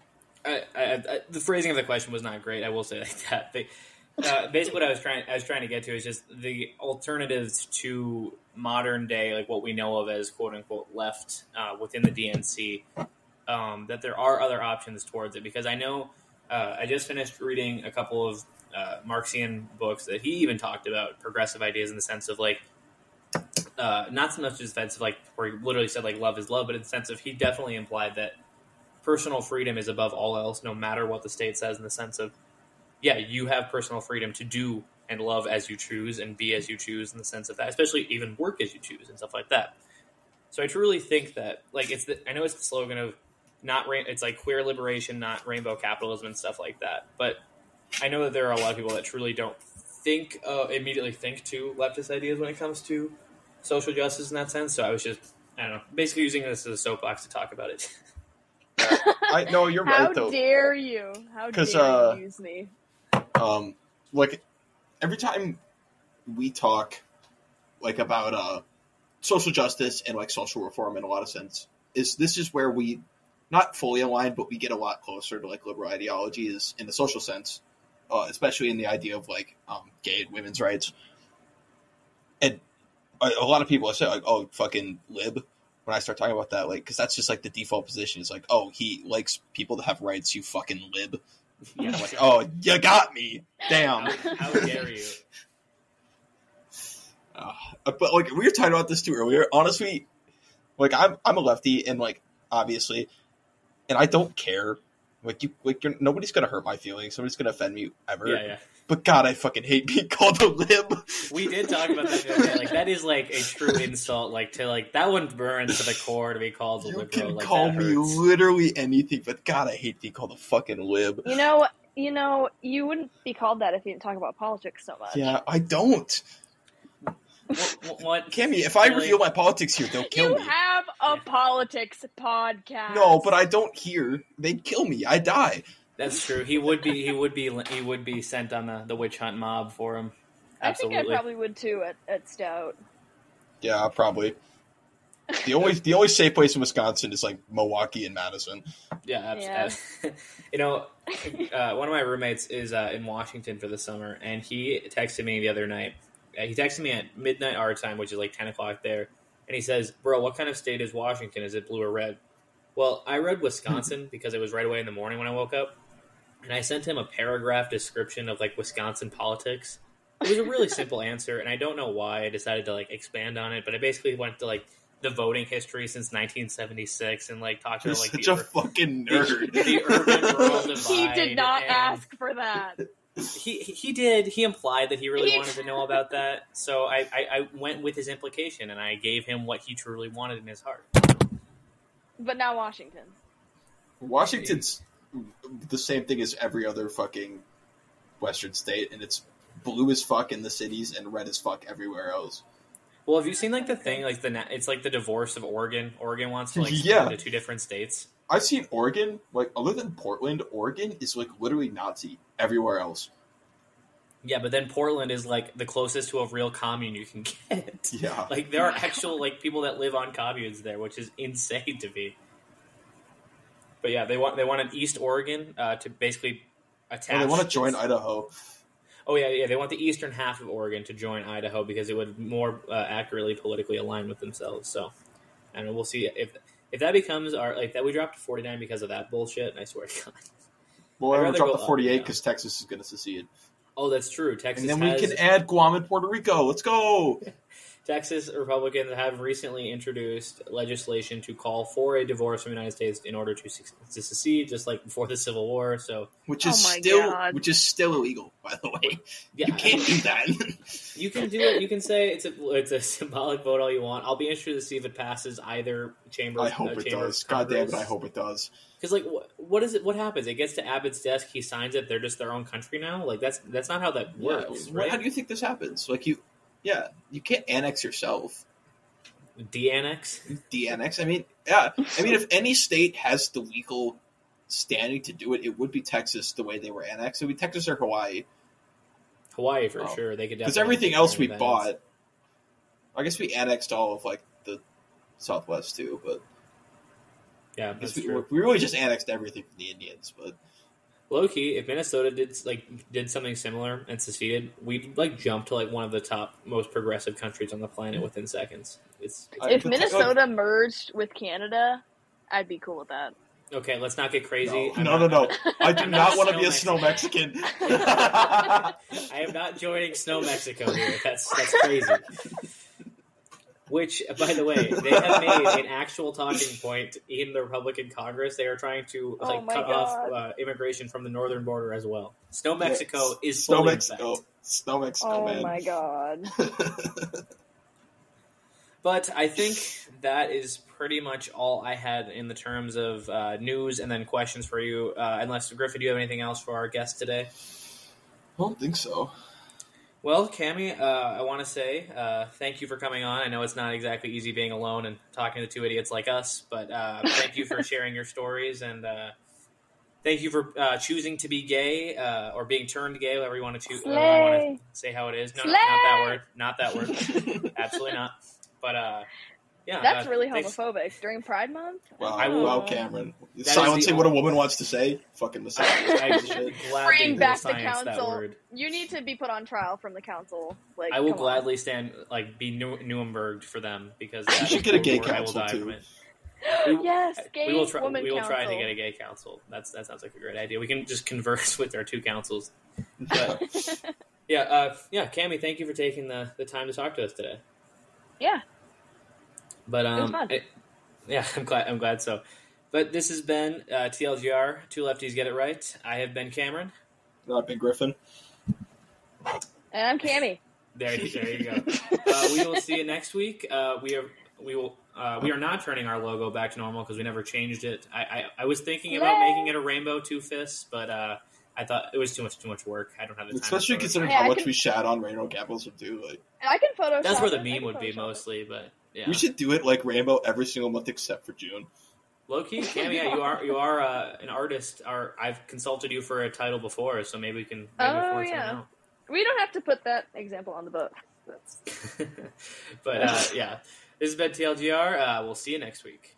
[SPEAKER 1] I, I, I, the phrasing of the question was not great. I will say like that. They, uh, basically, what I was trying I was trying to get to is just the alternatives to modern day, like what we know of as quote unquote left uh, within the DNC. Um, that there are other options towards it because I know uh, I just finished reading a couple of uh, Marxian books that he even talked about progressive ideas in the sense of like uh, not so much as sense of like where he literally said like love is love, but in the sense of he definitely implied that personal freedom is above all else, no matter what the state says. In the sense of, yeah, you have personal freedom to do and love as you choose and be as you choose. In the sense of that, especially even work as you choose and stuff like that. So I truly think that like it's the, I know it's the slogan of not ra- it's like queer liberation, not rainbow capitalism and stuff like that. But I know that there are a lot of people that truly don't think uh, immediately think to leftist ideas when it comes to social justice in that sense. So I was just, I don't know, basically using this as a soapbox to talk about it.
[SPEAKER 3] I no, you're
[SPEAKER 2] How
[SPEAKER 3] right though.
[SPEAKER 2] dare you? How dare
[SPEAKER 3] 'Cause, uh,
[SPEAKER 2] you use me?
[SPEAKER 3] Um like every time we talk like about uh social justice and like social reform in a lot of sense is this is where we not fully aligned but we get a lot closer to like liberal ideologies in the social sense uh, especially in the idea of like um, gay and women's rights. And a, a lot of people say like oh fucking lib when i start talking about that like because that's just like the default position it's like oh he likes people to have rights you fucking lib
[SPEAKER 1] Yeah,
[SPEAKER 3] like, oh, you got me. Damn.
[SPEAKER 1] how, how dare you?
[SPEAKER 3] Uh, but like we were talking about this too earlier. Honestly, like I'm I'm a lefty, and like obviously, and I don't care. Like you, like you're, nobody's gonna hurt my feelings. Nobody's gonna offend me ever.
[SPEAKER 1] Yeah, yeah.
[SPEAKER 3] But God, I fucking hate being called a lib.
[SPEAKER 1] We did talk about that the. Like that is like a true insult. Like to like that one burns to the core to be called a
[SPEAKER 3] You
[SPEAKER 1] liberal.
[SPEAKER 3] can
[SPEAKER 1] like,
[SPEAKER 3] call me literally anything, but God, I hate being called a fucking lib.
[SPEAKER 2] You know, you know, you wouldn't be called that if you didn't talk about politics so much.
[SPEAKER 3] Yeah, I don't.
[SPEAKER 1] What? what
[SPEAKER 3] Cami, if I reveal my politics here, they'll kill
[SPEAKER 2] You
[SPEAKER 3] me.
[SPEAKER 2] have a politics podcast.
[SPEAKER 3] No, but I don't hear. They'd kill me. I die.
[SPEAKER 1] That's true. He would be. He would be. He would be sent on the, the witch hunt mob for him.
[SPEAKER 2] I think I probably would too at, at Stout.
[SPEAKER 3] Yeah, probably. The only the only safe place in Wisconsin is like Milwaukee and Madison.
[SPEAKER 1] Yeah, abs-
[SPEAKER 2] Yeah.
[SPEAKER 1] you know, uh, one of my roommates is uh, in Washington for the summer, and he texted me the other night. Uh, he texted me at midnight our time, which is like ten o'clock there, and he says, "Bro, what kind of state is Washington? Is it blue or red?" Well, I read Wisconsin because it was right away in the morning when I woke up, and I sent him a paragraph description of like Wisconsin politics. It was a really simple answer, and I don't know why I decided to like expand on it, but I basically went to like the voting history since 1976 and like talked
[SPEAKER 3] You're
[SPEAKER 1] about like
[SPEAKER 3] such
[SPEAKER 1] the
[SPEAKER 3] a fucking nerd.
[SPEAKER 1] the, the urban rural divide.
[SPEAKER 2] He did not
[SPEAKER 1] and
[SPEAKER 2] ask for that.
[SPEAKER 1] He he did. He implied that he really
[SPEAKER 2] He-
[SPEAKER 1] wanted to know about that. So I, I, I went with his implication and I gave him what he truly wanted in his heart.
[SPEAKER 2] But now Washington.
[SPEAKER 3] Washington's the same thing as every other fucking Western state, and it's blue as fuck in the cities and red as fuck everywhere else.
[SPEAKER 1] Well, have you seen like the thing like the it's like the divorce of Oregon. Oregon wants to like
[SPEAKER 3] Yeah.
[SPEAKER 1] into two different states.
[SPEAKER 3] I've seen Oregon, like other than Portland, Oregon is like literally Nazi everywhere else.
[SPEAKER 1] Yeah, but then Portland is like the closest to a real commune you can get.
[SPEAKER 3] Yeah.
[SPEAKER 1] Like there are actual like people that live on communes there, which is insane to me. But yeah, they want they want an East Oregon uh, to basically attach.
[SPEAKER 3] Oh, they want to join Idaho.
[SPEAKER 1] Oh yeah, yeah. They want the eastern half of Oregon to join Idaho because it would more uh, accurately politically align with themselves. So, and we'll see if if that becomes our like that we dropped to forty nine because of that bullshit. And I swear to God.
[SPEAKER 3] Well,
[SPEAKER 1] I'd
[SPEAKER 3] I
[SPEAKER 1] rather
[SPEAKER 3] drop to 48 because Texas is going to secede.
[SPEAKER 1] Oh, that's true. Texas
[SPEAKER 3] And then we
[SPEAKER 1] has,
[SPEAKER 3] can add Guam and Puerto Rico. Let's go.
[SPEAKER 1] Texas Republicans have recently introduced legislation to call for a divorce from the United States in order to, to secede, just like before the Civil War. So
[SPEAKER 3] Which
[SPEAKER 2] Oh
[SPEAKER 3] is
[SPEAKER 2] my
[SPEAKER 3] still
[SPEAKER 2] God.
[SPEAKER 3] which is still illegal, by the way.
[SPEAKER 1] yeah,
[SPEAKER 3] You can't do that.
[SPEAKER 1] You can do it. You can say it's a it's a symbolic vote all you want. I'll be interested to see if it passes either chamber.
[SPEAKER 3] I hope
[SPEAKER 1] uh,
[SPEAKER 3] it
[SPEAKER 1] chamber
[SPEAKER 3] does.
[SPEAKER 1] of
[SPEAKER 3] God damn it, I hope it does.
[SPEAKER 1] Because like, what, what is it? What happens? It gets to Abbott's desk. He signs it. They're just their own country now. Like that's that's not how that
[SPEAKER 3] Yeah,
[SPEAKER 1] works,
[SPEAKER 3] what- How do you think this happens? Like you, yeah, you can't annex yourself.
[SPEAKER 1] De-annex.
[SPEAKER 3] De-annex. I mean, yeah. I mean, if any state has the legal standing to do it, it would be Texas. The way they were annexed, it would be Texas or Hawaii.
[SPEAKER 1] Hawaii for
[SPEAKER 3] Oh.
[SPEAKER 1] sure. They could
[SPEAKER 3] Because everything else we bought, I guess we annexed all of like the Southwest too. But
[SPEAKER 1] Yeah, that's
[SPEAKER 3] we,
[SPEAKER 1] true.
[SPEAKER 3] we really just annexed everything from the Indians. But
[SPEAKER 1] Low key, if Minnesota did like did something similar and seceded, we'd like jump to like one of the top most progressive countries on the planet within seconds. It's
[SPEAKER 2] If
[SPEAKER 3] but-
[SPEAKER 2] Minnesota merged with Canada, I'd be cool with that.
[SPEAKER 1] okay. Let's not get crazy.
[SPEAKER 3] No,
[SPEAKER 1] I'm
[SPEAKER 3] no, no,
[SPEAKER 1] not-
[SPEAKER 3] no. I do not
[SPEAKER 1] not
[SPEAKER 3] want to be a
[SPEAKER 1] snow
[SPEAKER 3] snow Mexican.
[SPEAKER 1] I am not joining Snow Mexico here. That's that's crazy. Which, by the way, they have made an actual talking point in the Republican Congress. They are trying to
[SPEAKER 2] Oh
[SPEAKER 1] like
[SPEAKER 2] my
[SPEAKER 1] cut off uh, immigration from the northern border as well. Snow Mexico is
[SPEAKER 3] Snow
[SPEAKER 1] fully
[SPEAKER 3] Mexico.
[SPEAKER 1] effect.
[SPEAKER 3] Snow Mexico,
[SPEAKER 2] Oh
[SPEAKER 3] man.
[SPEAKER 2] my god.
[SPEAKER 1] But I think that is pretty much all I had in the terms of uh, news and then questions for you. Uh, unless Griffin, do you have anything else for our guest today?
[SPEAKER 3] I don't think so.
[SPEAKER 1] Well, Cami, uh, I want to say uh, thank you for coming on. I know it's not exactly easy being alone and talking to two idiots like us, but uh, thank you for sharing your stories and uh, thank you for uh, choosing to be gay uh, or being turned gay, whatever you want to choose. whatever want to say how it is. No, no, not that word. Not that word. Absolutely not. But uh, yeah,
[SPEAKER 2] That's
[SPEAKER 1] uh,
[SPEAKER 2] really
[SPEAKER 1] thanks-
[SPEAKER 2] homophobic. During Pride Month?
[SPEAKER 3] Well,
[SPEAKER 1] I will-
[SPEAKER 3] wow, Cameron.
[SPEAKER 1] is
[SPEAKER 3] Silencing what a woman wants to say. Fucking mistake.
[SPEAKER 1] I, I should gladly
[SPEAKER 2] Bring back the council. You need to be put on trial from the council. Like
[SPEAKER 1] I will
[SPEAKER 2] come on.
[SPEAKER 1] gladly stand like be New- Nuremberg for them because
[SPEAKER 3] You should get a gay
[SPEAKER 1] word I will
[SPEAKER 3] council, too.
[SPEAKER 1] We-
[SPEAKER 2] yes, gay
[SPEAKER 1] we will try.
[SPEAKER 2] woman
[SPEAKER 1] We will
[SPEAKER 2] council.
[SPEAKER 1] try to get a gay council. That's that sounds like a great idea. We can just converse with our two councils. But yeah, uh, yeah, Cami, thank you for taking the, the time to talk to us today.
[SPEAKER 2] Yeah.
[SPEAKER 1] But um,
[SPEAKER 2] fun.
[SPEAKER 1] it- yeah, I'm glad. I'm glad so. But this has been uh, TLGR. Two lefties get it right. I have been Cameron.
[SPEAKER 3] Not been Griffin.
[SPEAKER 2] And I'm Cami.
[SPEAKER 1] There, you- there you go. Uh, we will see you next week. Uh, we are we will uh, we are not turning our logo back to normal because we never changed it. I, I, I was thinking about
[SPEAKER 2] Yay.
[SPEAKER 1] making it a rainbow two fists, but uh, I thought it was too much too much work. I don't have the time.
[SPEAKER 3] Especially considering
[SPEAKER 2] Yeah,
[SPEAKER 3] how
[SPEAKER 2] I
[SPEAKER 3] much
[SPEAKER 2] can-
[SPEAKER 3] we shat on Rainbow Gambles would do. Like
[SPEAKER 2] I can Photoshop.
[SPEAKER 1] That's where the meme would be
[SPEAKER 2] Photoshop it.
[SPEAKER 1] mostly, but yeah.
[SPEAKER 3] we should do it like Rainbow every single month except for June.
[SPEAKER 1] Low key, Cam, yeah, you are you are uh, an artist. Or I've consulted you for a title before, so maybe we can. Maybe
[SPEAKER 2] Oh, yeah. We don't have to put that example on the book. That's
[SPEAKER 1] but uh, yeah, this has been TLGR. Uh, we'll see you next week.